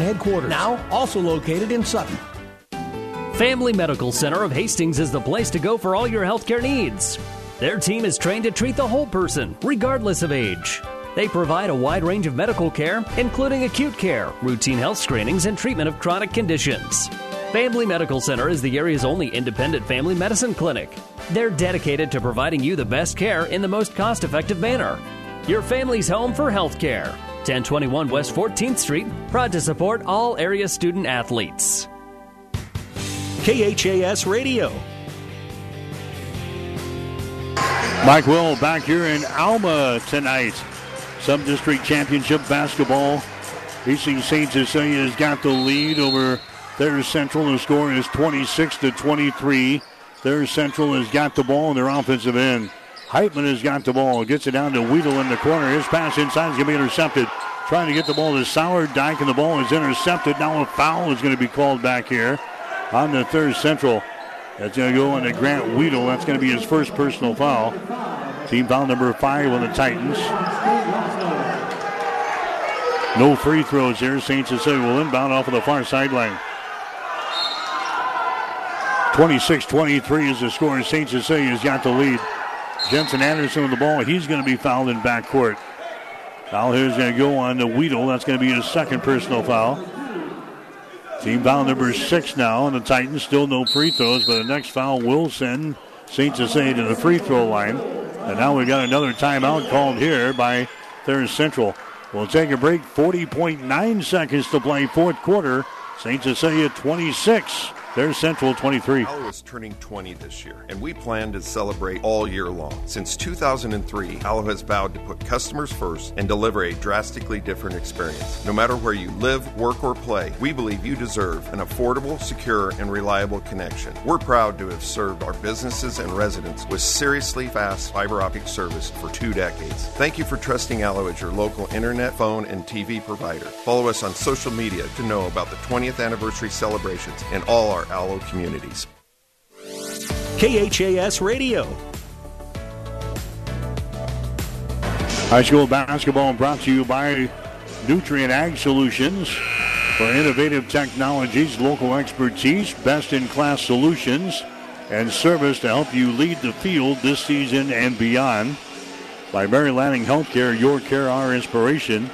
headquarters. Now also located in Sutton. Family Medical Center of Hastings is the place to go for all your healthcare needs. Their team is trained to treat the whole person, regardless of age. They provide a wide range of medical care, including acute care, routine health screenings, and treatment of chronic conditions. Family Medical Center is the area's only independent family medicine clinic. They're dedicated to providing you the best care in the most cost effective manner. Your family's home for health care. 1021 West 14th Street, proud to support all area student athletes. KHAS Radio. Mike Will back here in Alma tonight. Sub district championship basketball. Hastings St. Cecilia has got the lead over Thayers Central. The score is 26 to 23. Thayers Central has got the ball in their offensive end. Heitman has got the ball. Gets it down to Weedle in the corner. His pass inside is going to be intercepted. Trying to get the ball to Sourdyke, and the ball is intercepted. Now a foul is going to be called back here on the Thayer Central. That's going to go on into Grant Weedle. That's going to be his first personal foul. Team foul number five on the Titans. No free throws here. St. Cecilia will inbound off of the far sideline. 26-23 is the score. St. Cecilia's got the lead. Jensen Anderson with the ball. He's going to be fouled in backcourt. Foul here is going to go on to Weedle. That's going to be his second personal foul. Team foul number six now on the Titans. Still no free throws, but the next foul will send St. Cecilia to the free throw line. And now we've got another timeout called here by Thayers Central. We'll take a break. 40.9 seconds to play fourth quarter. St. Cecilia 26. Thayers Central 23. Allo is turning 20 this year, and we plan to celebrate all year long. Since 2003, Allo has vowed to put customers first and deliver a drastically different experience. No matter where you live, work, or play, we believe you deserve an affordable, secure, and reliable connection. We're proud to have served our businesses and residents with seriously fast fiber optic service for two decades. Thank you for trusting Allo as your local internet, phone, and TV provider. Follow us on social media to know about the 20th anniversary celebrations and all our Allo communities. KHAS Radio. High school basketball brought to you by Nutrien Ag Solutions. For innovative technologies, local expertise, best in class solutions, and service to help you lead the field this season and beyond. By Mary Lanning Healthcare, your care, our inspiration.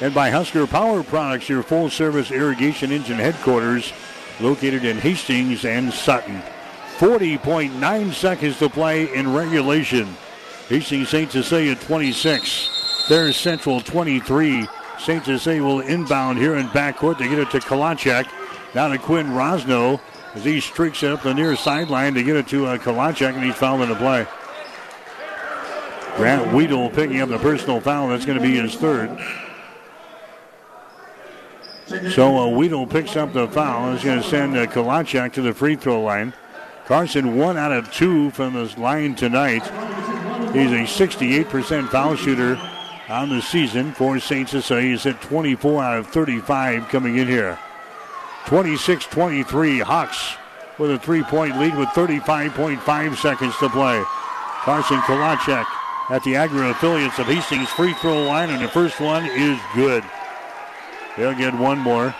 and by Husker Power Products, your full service irrigation engine headquarters located in Hastings and Sutton. 40.9 seconds to play in regulation. Hastings St. Cecilia 26. Thayers Central 23. St. Cecilia will inbound here in backcourt. They get it to Kalachek. Now to Quinn Rosno as he streaks it up the near sideline to get it to uh, Kalachek, and he's fouled in the play. Grant Weedle picking up the personal foul. That's going to be his third. So uh, Weedle picks up the foul. He's going to send uh, Kalachek to the free throw line. Carson one out of two from this line tonight. He's a 68% foul shooter on the season for St. Cecilia. He's at 24 out of 35 coming in here. 26-23 Hawks with a three-point lead with 35.5 seconds to play. Carson Kalachek at the Agri affiliates of Hastings free throw line, and the first one is good. They'll get one more.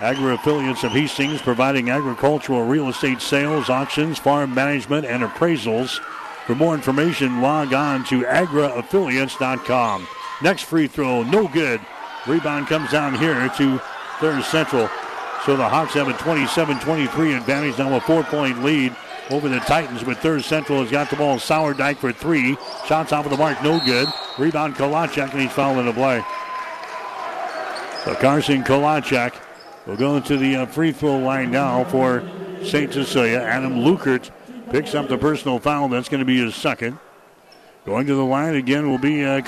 Agri affiliates of Hastings providing agricultural real estate sales, auctions, farm management, and appraisals. For more information, log on to agriaffiliates.com. Next free throw, no good. Rebound comes down here to Thayer Central. So the Hawks have a 27-23 advantage, now a four-point lead over the Titans, but Thayer Central has got the ball. Sourdyke for three. Shots off of the mark, no good. Rebound Kalachek, and he's fouling the play. So Carson Kalachek will go into the uh, free throw line now for St. Cecilia. Adam Lukert picks up the personal foul. That's going to be his second. Going to the line again will be uh.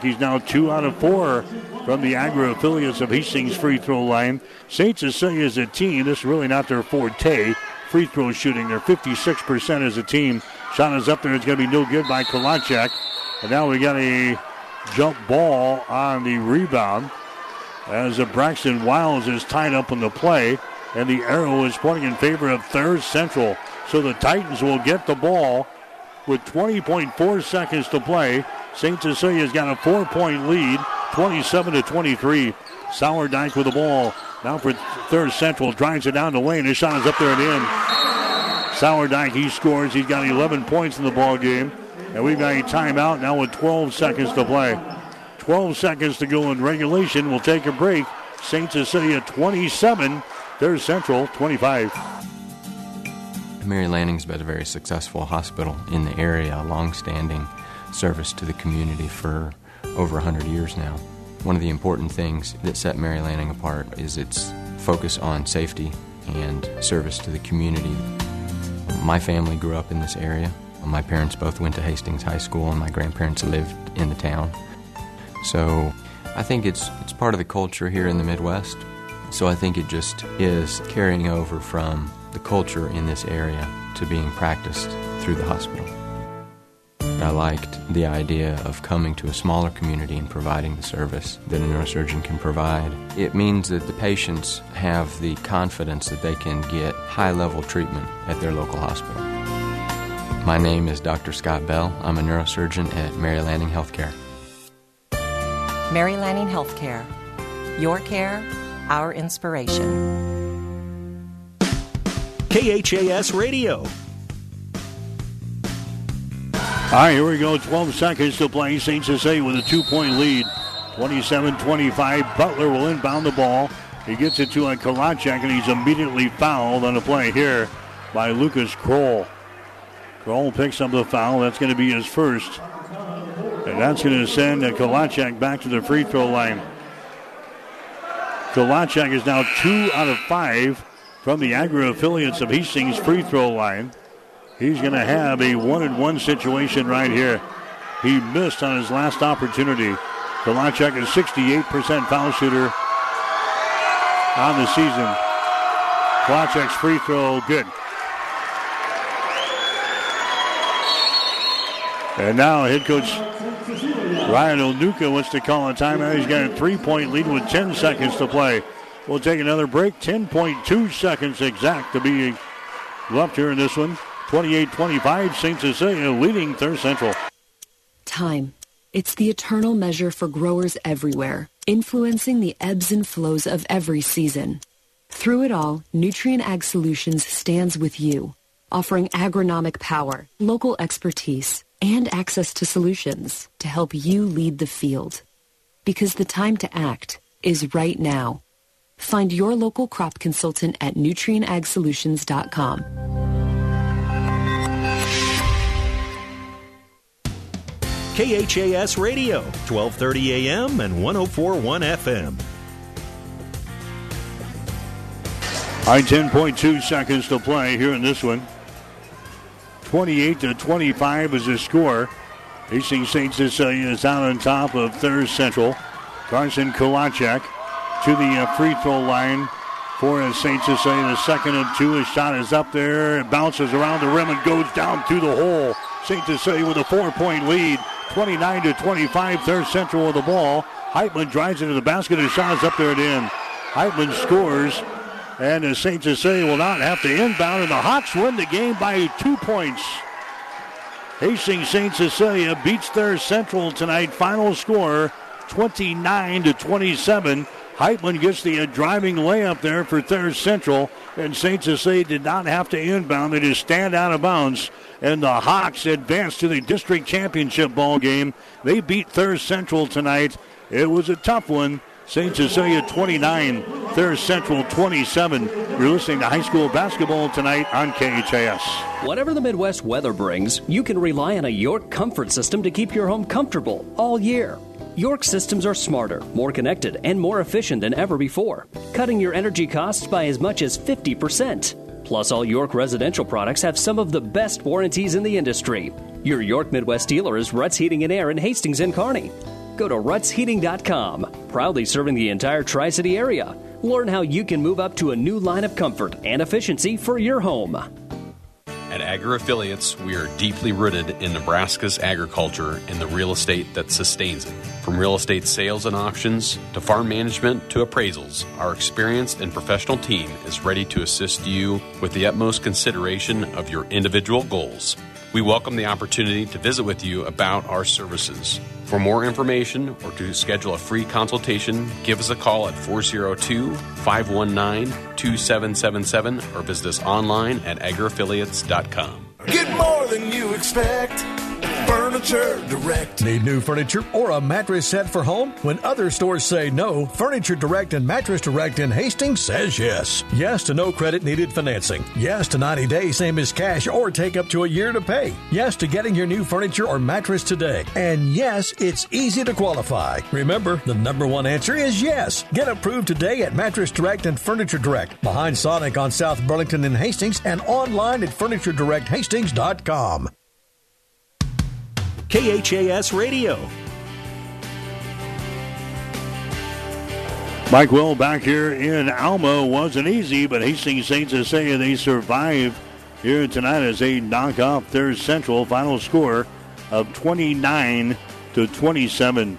He's now two out of four from the Agri affiliates of Hastings free throw line. St. Cecilia is a team. This is really not their forte. Free throw shooting. They're 56% as a team. Shot is up there. It's going to be no good by Kalachak. And now we got a jump ball on the rebound as Braxton Wiles is tied up on the play. And the arrow is pointing in favor of Thayer Central. So the Titans will get the ball with 20.4 seconds to play. St. Cecilia's got a four-point lead, 27 to 23. Sourdyke with the ball. Now for Thayer Central, drives it down the lane. His shot is up there and in. Sourdyke, he scores. He's got 11 points in the ball game. And we've got a timeout now with 12 seconds to play. 12 seconds to go in regulation. We'll take a break. St. Cecilia 27, Thayer Central 25. Mary Lanning's been a very successful hospital in the area, a long-standing service to the community for over 100 years now. One of the important things that set Mary Lanning apart is its focus on safety and service to the community. My family grew up in this area. My parents both went to Hastings High School and my grandparents lived in the town. So I think it's it's part of the culture here in the Midwest. So I think it just is carrying over from the culture in this area to being practiced through the hospital. I liked the idea of coming to a smaller community and providing the service that a neurosurgeon can provide. It means that the patients have the confidence that they can get high level treatment at their local hospital. My name is Dr. Scott Bell. I'm a neurosurgeon at Mary Lanning Healthcare. Mary Lanning Healthcare. Your care, our inspiration. KHAS Radio. All right, here we go. 12 seconds to play. St. Cecilia with a two-point lead. 27-25. Butler will inbound the ball. He gets it to a Kalachek, and he's immediately fouled on the play here by Lucas Kroll. Kroll picks up the foul. That's going to be his first. And that's going to send a Kalachek back to the free throw line. Kalachek is now two out of five from the Agri affiliates of Hastings free throw line. He's going to have a one and one situation right here. He missed on his last opportunity. Kalachek is 68% foul shooter on the season. Kalachek's free throw, good. And now head coach Ryan Onuka wants to call a timeout. He's got a three-point lead with 10 seconds to play. We'll take another break. 10.2 seconds exact to be left here in this one. 28-25, St. Cecilia leading Thayer Central. Time. It's the eternal measure for growers everywhere, influencing the ebbs and flows of every season. Through it all, Nutrien Ag Solutions stands with you, offering agronomic power, local expertise, and access to solutions to help you lead the field. because the time to act is right now. Find your local crop consultant at nutrienagsolutions.com. KHAS Radio, 1230 AM and 1041 FM. All right, 10.2 seconds to play here in this one. 28 to 25 is the score. Hastings St. Cecilia is out on top of Thayer Central. Carson Kolachek to the uh, free throw line for St. Cecilia. The second of two. His shot is up there. It bounces around the rim and goes down through the hole. St. Cecilia with a four-point lead. 29 to 25. Thayer Central with the ball. Heitman drives into the basket. His shot is up there the end. Heitman scores. And St. Cecilia will not have to inbound. And the Hawks win the game by two points. Hastings St. Cecilia beats Thayer Central tonight. Final score 29 to 27. Heitman gets the uh, driving layup there for Thayer Central, and St. Cecilia did not have to inbound. They just stand out of bounds, and the Hawks advance to the district championship ball game. They beat Thayer Central tonight. It was a tough one. St. Cecilia 29, Thayer Central 27. You're listening to high school basketball tonight on KHAS. Whatever the Midwest weather brings, you can rely on a York comfort system to keep your home comfortable all year. York systems are smarter, more connected, and more efficient than ever before, cutting your energy costs by as much as 50%. Plus, all York residential products have some of the best warranties in the industry. Your York Midwest dealer is Ruts Heating and Air in Hastings and Kearney. Go to rutsheating.com, proudly serving the entire Tri City area. Learn how you can move up to a new line of comfort and efficiency for your home. At Agri Affiliates, we are deeply rooted in Nebraska's agriculture and the real estate that sustains it. From real estate sales and auctions to farm management to appraisals, our experienced and professional team is ready to assist you with the utmost consideration of your individual goals. We welcome the opportunity to visit with you about our services. For more information or to schedule a free consultation, give us a call at 402 519 2777 or visit us online at agriaffiliates.com. Get more than you expect. Furniture Direct. Need new furniture or a mattress set for home? When other stores say no, Furniture Direct and Mattress Direct in Hastings says yes. Yes to no credit needed financing. Yes to 90 days, same as cash, or take up to a year to pay. Yes to getting your new furniture or mattress today. And yes, it's easy to qualify. Remember, the number one answer is yes. Get approved today at Mattress Direct and Furniture Direct, behind Sonic on South Burlington in Hastings, and online at FurnitureDirectHastings.com. KHAS Radio. Mike Will back here in Alma wasn't easy, but Hastings St. saying they survive here tonight as they knock off Thayer Central. Final score of 29 to 27.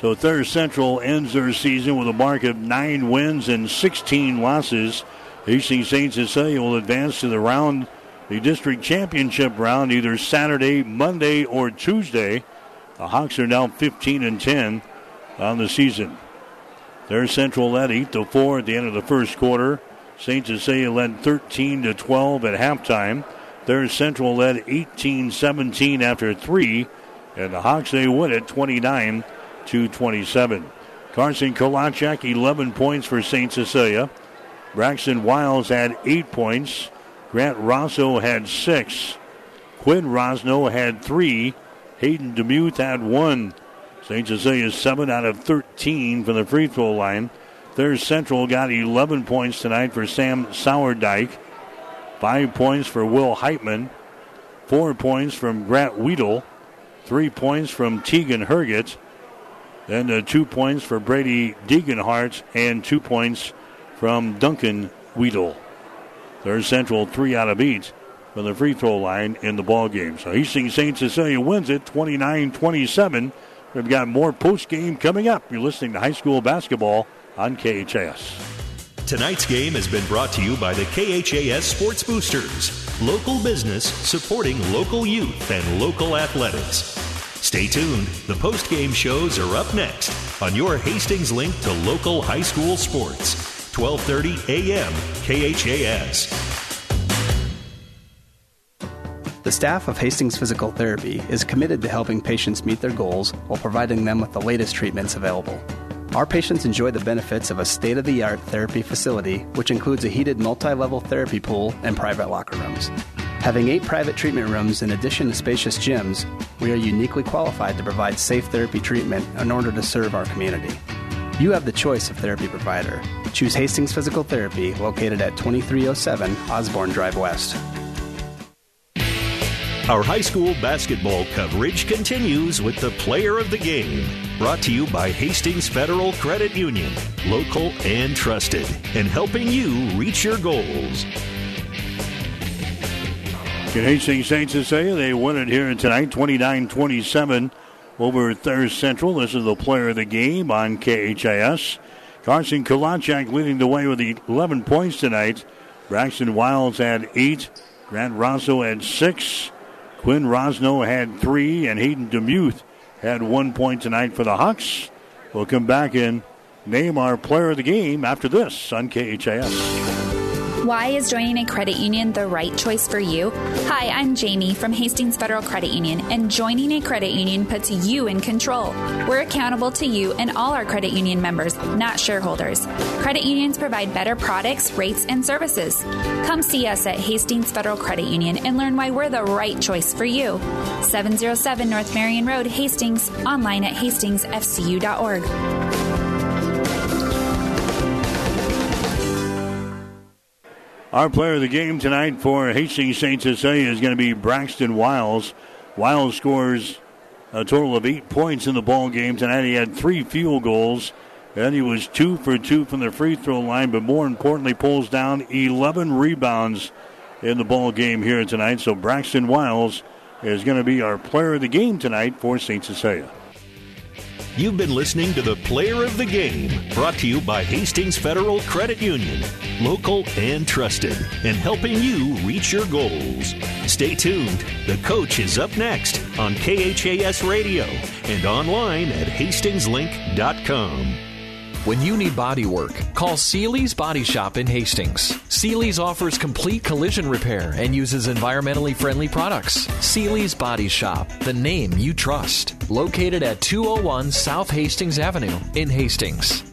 So Thayer Central ends their season with a mark of nine wins and 16 losses. Hastings St. Cecilia will advance to the round, the district championship round, either Saturday, Monday, or Tuesday. The Hawks are now 15 and 10 on the season. Thayer Central led 8 to 4 at the end of the first quarter. St. Cecilia led 13 to 12 at halftime. Thayer Central led 18 17 after 3. And the Hawks, they win it 29 to 27. Carson Kudlacek, 11 points for St. Cecilia. Braxton Wiles had 8 points. Grant Rosso had 6. Quinn Rosno had 3. Hayden Demuth had 1. St. Cecilia 7 out of 13 from the free throw line. Thayer Central got 11 points tonight for Sam Sourdyke. 5 points for Will Heitman. 4 points from Grant Weedle. 3 points from Tegan Herget. Then uh, 2 points for Brady Deeganhart and 2 points from Duncan Weedle. Thayer Central 3 out of 8 from the free throw line in the ball game. So Hastings St. Cecilia wins it 29 27. We've got more post game coming up. You're listening to high school basketball on KHAS. Tonight's game has been brought to you by the KHAS Sports Boosters, local business supporting local youth and local athletics. Stay tuned. The post game shows are up next on your Hastings link to local high school sports. 12:30 a.m. KHAS. The staff of Hastings Physical Therapy is committed to helping patients meet their goals while providing them with the latest treatments available. Our patients enjoy the benefits of a state of the art therapy facility, which includes a heated multi level therapy pool and private locker rooms. Having eight private treatment rooms in addition to spacious gyms, we are uniquely qualified to provide safe therapy treatment in order to serve our community. You have the choice of therapy provider. Choose Hastings Physical Therapy, located at 2307 Osborne Drive West. Our high school basketball coverage continues with the player of the game. Brought to you by Hastings Federal Credit Union, local and trusted, and helping you reach your goals. Can Hastings Saints say they win it here tonight, 29 27 over Thayer Central. This is the player of the game on KHAS. Carson Kudlacek leading the way with 11 points tonight. Braxton Wiles had eight. Grant Rosso had six. Quinn Rosno had three. And Hayden Demuth had one point tonight for the Hawks. We'll come back and name our player of the game after this on KHAS. Why is joining a credit union the right choice for you? Hi, I'm Jamie from Hastings Federal Credit Union, and joining a credit union puts you in control. We're accountable to you and all our credit union members, not shareholders. Credit unions provide better products, rates, and services. Come see us at Hastings Federal Credit Union and learn why we're the right choice for you. 707 North Marion Road, Hastings, online at hastingsfcu.org. Our player of the game tonight for Hastings St. Cecilia is going to be Braxton Wiles. Wiles scores a total of eight points in the ball game tonight. He had three field goals, and he was two for two from the free throw line, but more importantly, pulls down 11 rebounds in the ball game here tonight. So Braxton Wiles is going to be our player of the game tonight for St. Cecilia. You've been listening to the Player of the Game, brought to you by Hastings Federal Credit Union, local and trusted, and helping you reach your goals. Stay tuned. The coach is up next on KHAS Radio and online at hastingslink.com. When you need body work, call Seely's Body Shop in Hastings. Seely's offers complete collision repair and uses environmentally friendly products. Seely's Body Shop, the name you trust. Located at 201 South Hastings Avenue in Hastings.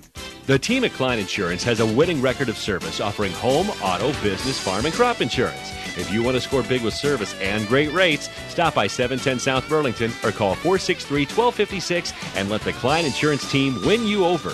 The team at Klein Insurance has a winning record of service offering home, auto, business, farm, and crop insurance. If you want to score big with service and great rates, stop by 710 South Burlington or call 463 1256 and let the Klein Insurance team win you over.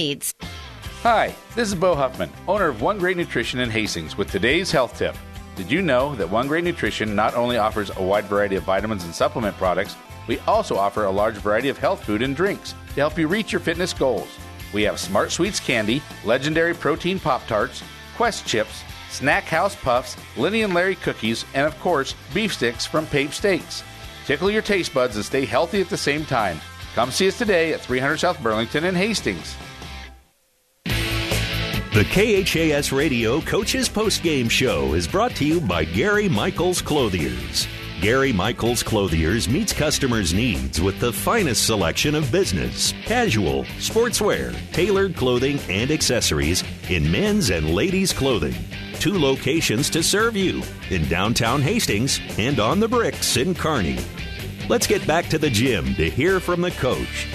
Hi, this is Bo Huffman, owner of One Great Nutrition in Hastings, with today's health tip. Did you know that One Great Nutrition not only offers a wide variety of vitamins and supplement products, we also offer a large variety of health food and drinks to help you reach your fitness goals. We have Smart Sweets candy, legendary protein Pop Tarts, Quest chips, Snack House puffs, Lenny and Larry cookies, and of course, beef sticks from Pape Steaks. Tickle your taste buds and stay healthy at the same time. Come see us today at 300 South Burlington in Hastings. The KHAS Radio Coaches Post Game Show is brought to you by Gary Michaels Clothiers. Gary Michaels Clothiers meets customers' needs with the finest selection of business, casual, sportswear, tailored clothing, and accessories in men's and ladies' clothing. Two locations to serve you in downtown Hastings and on the bricks in Kearney. Let's get back to the gym to hear from the coach.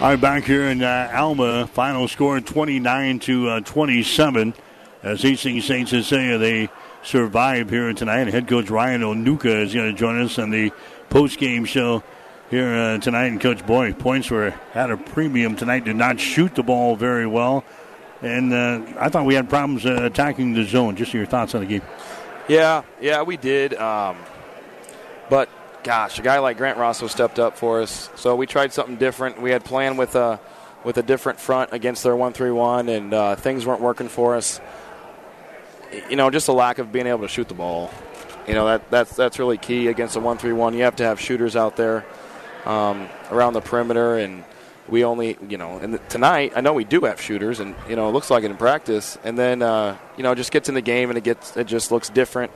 All right, back here in uh, Alma, final score 29 to uh, 27. As Hastings St. Cecilia, they survive here tonight. Head coach Ryan Onuka is going to join us on the post-game show here uh, tonight. And Coach Boy, points were at a premium tonight. Did not shoot the ball very well, and uh, I thought we had problems uh, attacking the zone. Just your thoughts on the game? Yeah, yeah, we did. Um, but gosh, a guy like Grant Rosso stepped up for us. So we tried something different. We had planned with a with a different front against their one three one, and uh, things weren't working for us. you know, just a lack of being able to shoot the ball. You know that that's that's really key against a one-three-one. You have to have shooters out there um, around the perimeter, and we only, you know, and tonight I know we do have shooters, and you know it looks like it in practice, and then uh, you know it just gets in the game and it gets it just looks different.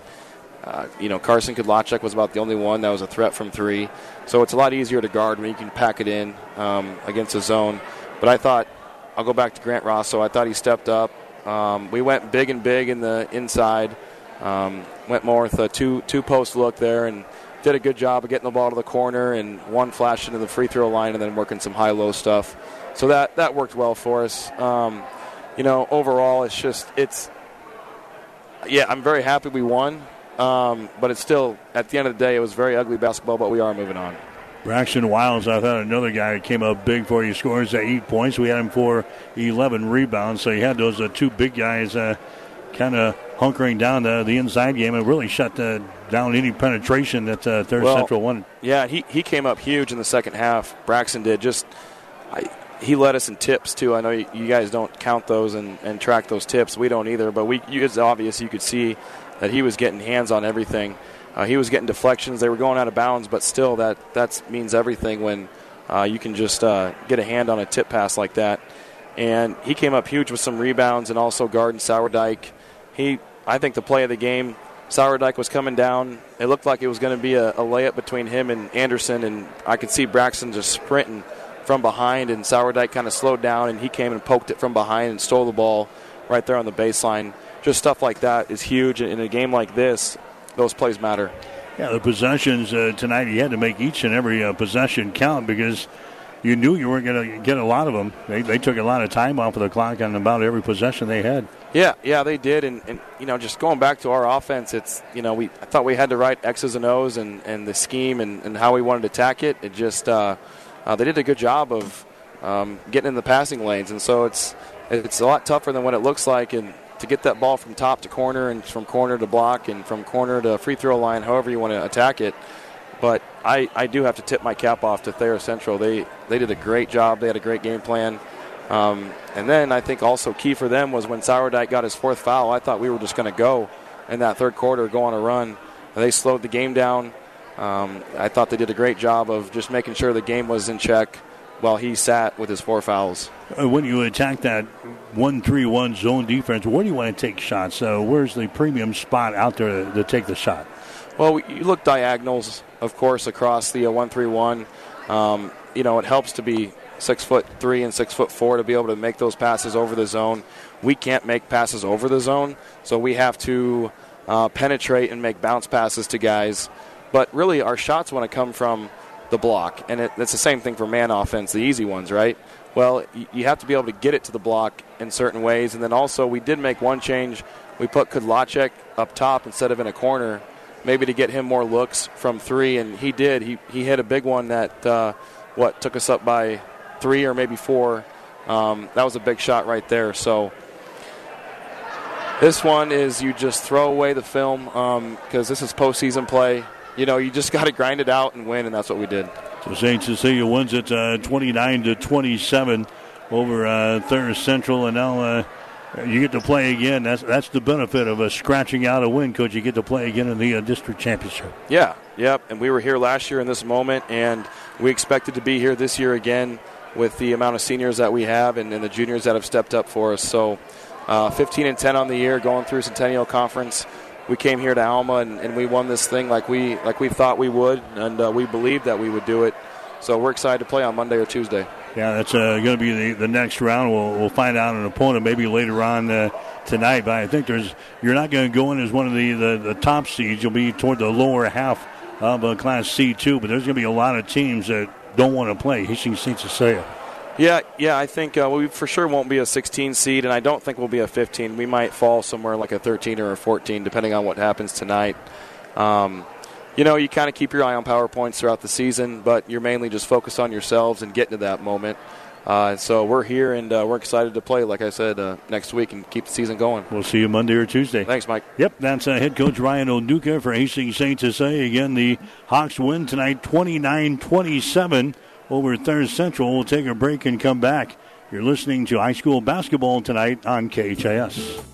Uh, you know, Carson Kudlacek was about the only one that was a threat from three, so it's a lot easier to guard when you can pack it in um, against a zone. But I thought I'll go back to Grant Rosso. I thought he stepped up. Um, we went big and big in the inside. Um, went more with a two two post look there and did a good job of getting the ball to the corner and one flash into the free throw line and then working some high low stuff. So that that worked well for us. Um, you know, overall, it's just it's yeah, I'm very happy we won. Um, but it's still at the end of the day, it was very ugly basketball. But we are moving on. Braxton Wiles, I thought another guy came up big for you. Scores at eight points. We had him for 11 rebounds. So you had those uh, two big guys uh, kind of hunkering down the, the inside game and really shut the, down any penetration that uh, Thayer well, Central wanted. Yeah, he, he came up huge in the second half. Braxton did. Just I, he led us in tips too. I know you, you guys don't count those and, and, track those tips. We don't either. But we it's obvious you could see that he was getting hands on everything. Uh, he was getting deflections. They were going out of bounds, but still, that that means everything when uh, you can just uh, get a hand on a tip pass like that. And he came up huge with some rebounds and also guarding Sourdyke. He, I think, the play of the game. Sourdyke was coming down. It looked like it was going to be a, a layup between him and Anderson, and I could see Braxton just sprinting from behind, and Sourdyke kind of slowed down, and he came and poked it from behind and stole the ball right there on the baseline. Just stuff like that is huge in a game like this those plays matter. Yeah, the possessions uh, tonight, you had to make each and every uh, possession count because you knew you weren't going to get a lot of them. They, they took a lot of time off of the clock on about every possession they had. Yeah, yeah, they did, and, and you know, just going back to our offense, it's you know, we I thought we had to write X's and O's and, and the scheme and, and how we wanted to attack it. It just uh, uh, they did a good job of um, getting in the passing lanes, and so it's it's a lot tougher than what it looks like, and to get that ball from top to corner and from corner to block and from corner to free throw line, however you want to attack it. But I, I do have to tip my cap off to Thayer Central. They they did a great job. They had a great game plan. Um, and then I think also key for them was when Sourdyke got his fourth foul. I thought we were just going to go in that third quarter, go on a run. They slowed the game down. Um, I thought they did a great job of just making sure the game was in check while he sat with his four fouls. Uh, when you attack that one-three-one zone defense, where do you want to take shots? So where's the premium spot out there to, to take the shot? Well, you look diagonals, of course, across the uh, one-three-one. Um, you know, it helps to be six foot three and six foot four to be able to make those passes over the zone. We can't make passes over the zone, so we have to uh, penetrate and make bounce passes to guys. But really, our shots want to come from the block. And it, it's the same thing for man offense, the easy ones, right? Well, you have to be able to get it to the block in certain ways. And then also, we did make one change. We put Kudlacek up top instead of in a corner, maybe to get him more looks from three. And he did. He, he hit a big one that, uh, what, took us up by three or maybe four. Um, that was a big shot right there. So this one is you just throw away the film because um, this is postseason play you know, you just got to grind it out and win, and that's what we did. So St. Cecilia wins it uh, 29 to 27 over uh, Thayer Central, and now uh, you get to play again. That's that's the benefit of a scratching out a win, coach. You get to play again in the uh, district championship. Yeah, yep. And we were here last year in this moment, and we expected to be here this year again with the amount of seniors that we have and, and the juniors that have stepped up for us. So, uh, 15 and 10 on the year, going through Centennial Conference we came here to Alma and, and, we won this thing like we like we thought we would, and uh, we believed that we would do it. So we're excited to play on Monday or Tuesday. Yeah, that's uh, going to be the, the next round. We'll, we'll find out an opponent maybe later on uh, tonight. But I think there's you're not going to go in as one of the, the, the, top seeds. You'll be toward the lower half of uh, Class C two. But there's going to be a lot of teams that don't want to play. Hastings St. Cecilia. Yeah, yeah, I think uh, we for sure won't be a 16 seed, and I don't think we'll be a 15. We might fall somewhere like a 13 or a 14, depending on what happens tonight. Um, you know, you kind of keep your eye on PowerPoints throughout the season, but you're mainly just focused on yourselves and getting to that moment. Uh, so we're here and uh, we're excited to play, like I said, uh, next week and keep the season going. We'll see you Monday or Tuesday. Thanks, Mike. Yep, that's uh, head coach Ryan Onuka for Hastings St. Cecilia. Again, the Hawks win tonight 29 27 over Thayer Central. We'll take a break and come back You're listening to high school basketball tonight on KHAS.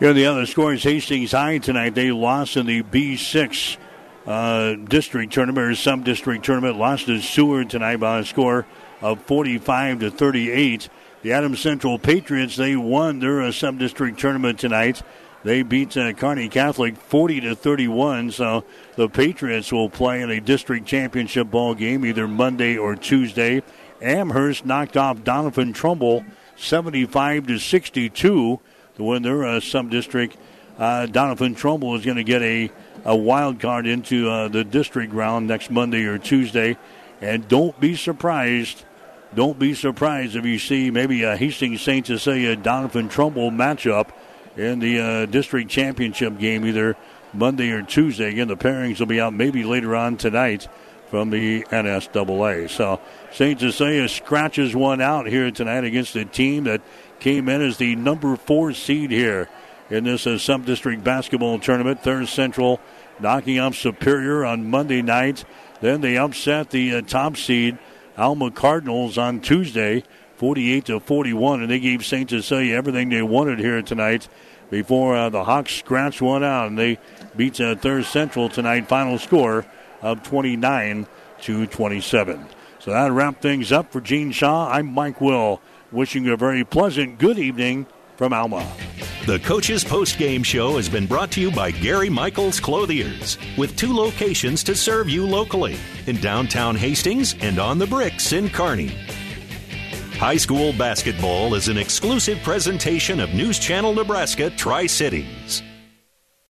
Here are the other scores. Hastings High tonight. They lost in the B6 uh, district tournament or sub district tournament. Lost to Seward tonight by a score of 45 to 38. The Adams Central Patriots they won their uh, sub district tournament tonight. They beat uh, Kearney Catholic 40 to 31. So the Patriots will play in a district championship ball game either Monday or Tuesday. Amherst knocked off Doniphan Trumbull 75 to 62 to win their uh, sub district. Uh, Doniphan Trumbull is going to get a, a wild card into uh, the district round next Monday or Tuesday. And don't be surprised. Don't be surprised if you see maybe a Hastings St. Cecilia Doniphan Trumbull matchup in the uh, district championship game either Monday or Tuesday. Again, the pairings will be out maybe later on tonight from the NSAA. So St. Cecilia scratches one out here tonight against a team that came in as the number four seed here in this uh, sub district basketball tournament. Thayer Central knocking off Superior on Monday night. Then they upset the uh, top seed Alma Cardinals on Tuesday, 48 to 41, and they gave St. Cecilia everything they wanted here tonight. Before uh, the Hawks scratched one out, and they beat uh, Thayer Central tonight. Final score of 29 to 27. So that wrapped things up for Gene Shaw. I'm Mike Will, wishing you a very pleasant good evening from Alma. The Coach's Post Game Show has been brought to you by Gary Michaels Clothiers, with two locations to serve you locally in downtown Hastings and on the bricks in Kearney. High school basketball is an exclusive presentation of News Channel Nebraska Tri Cities.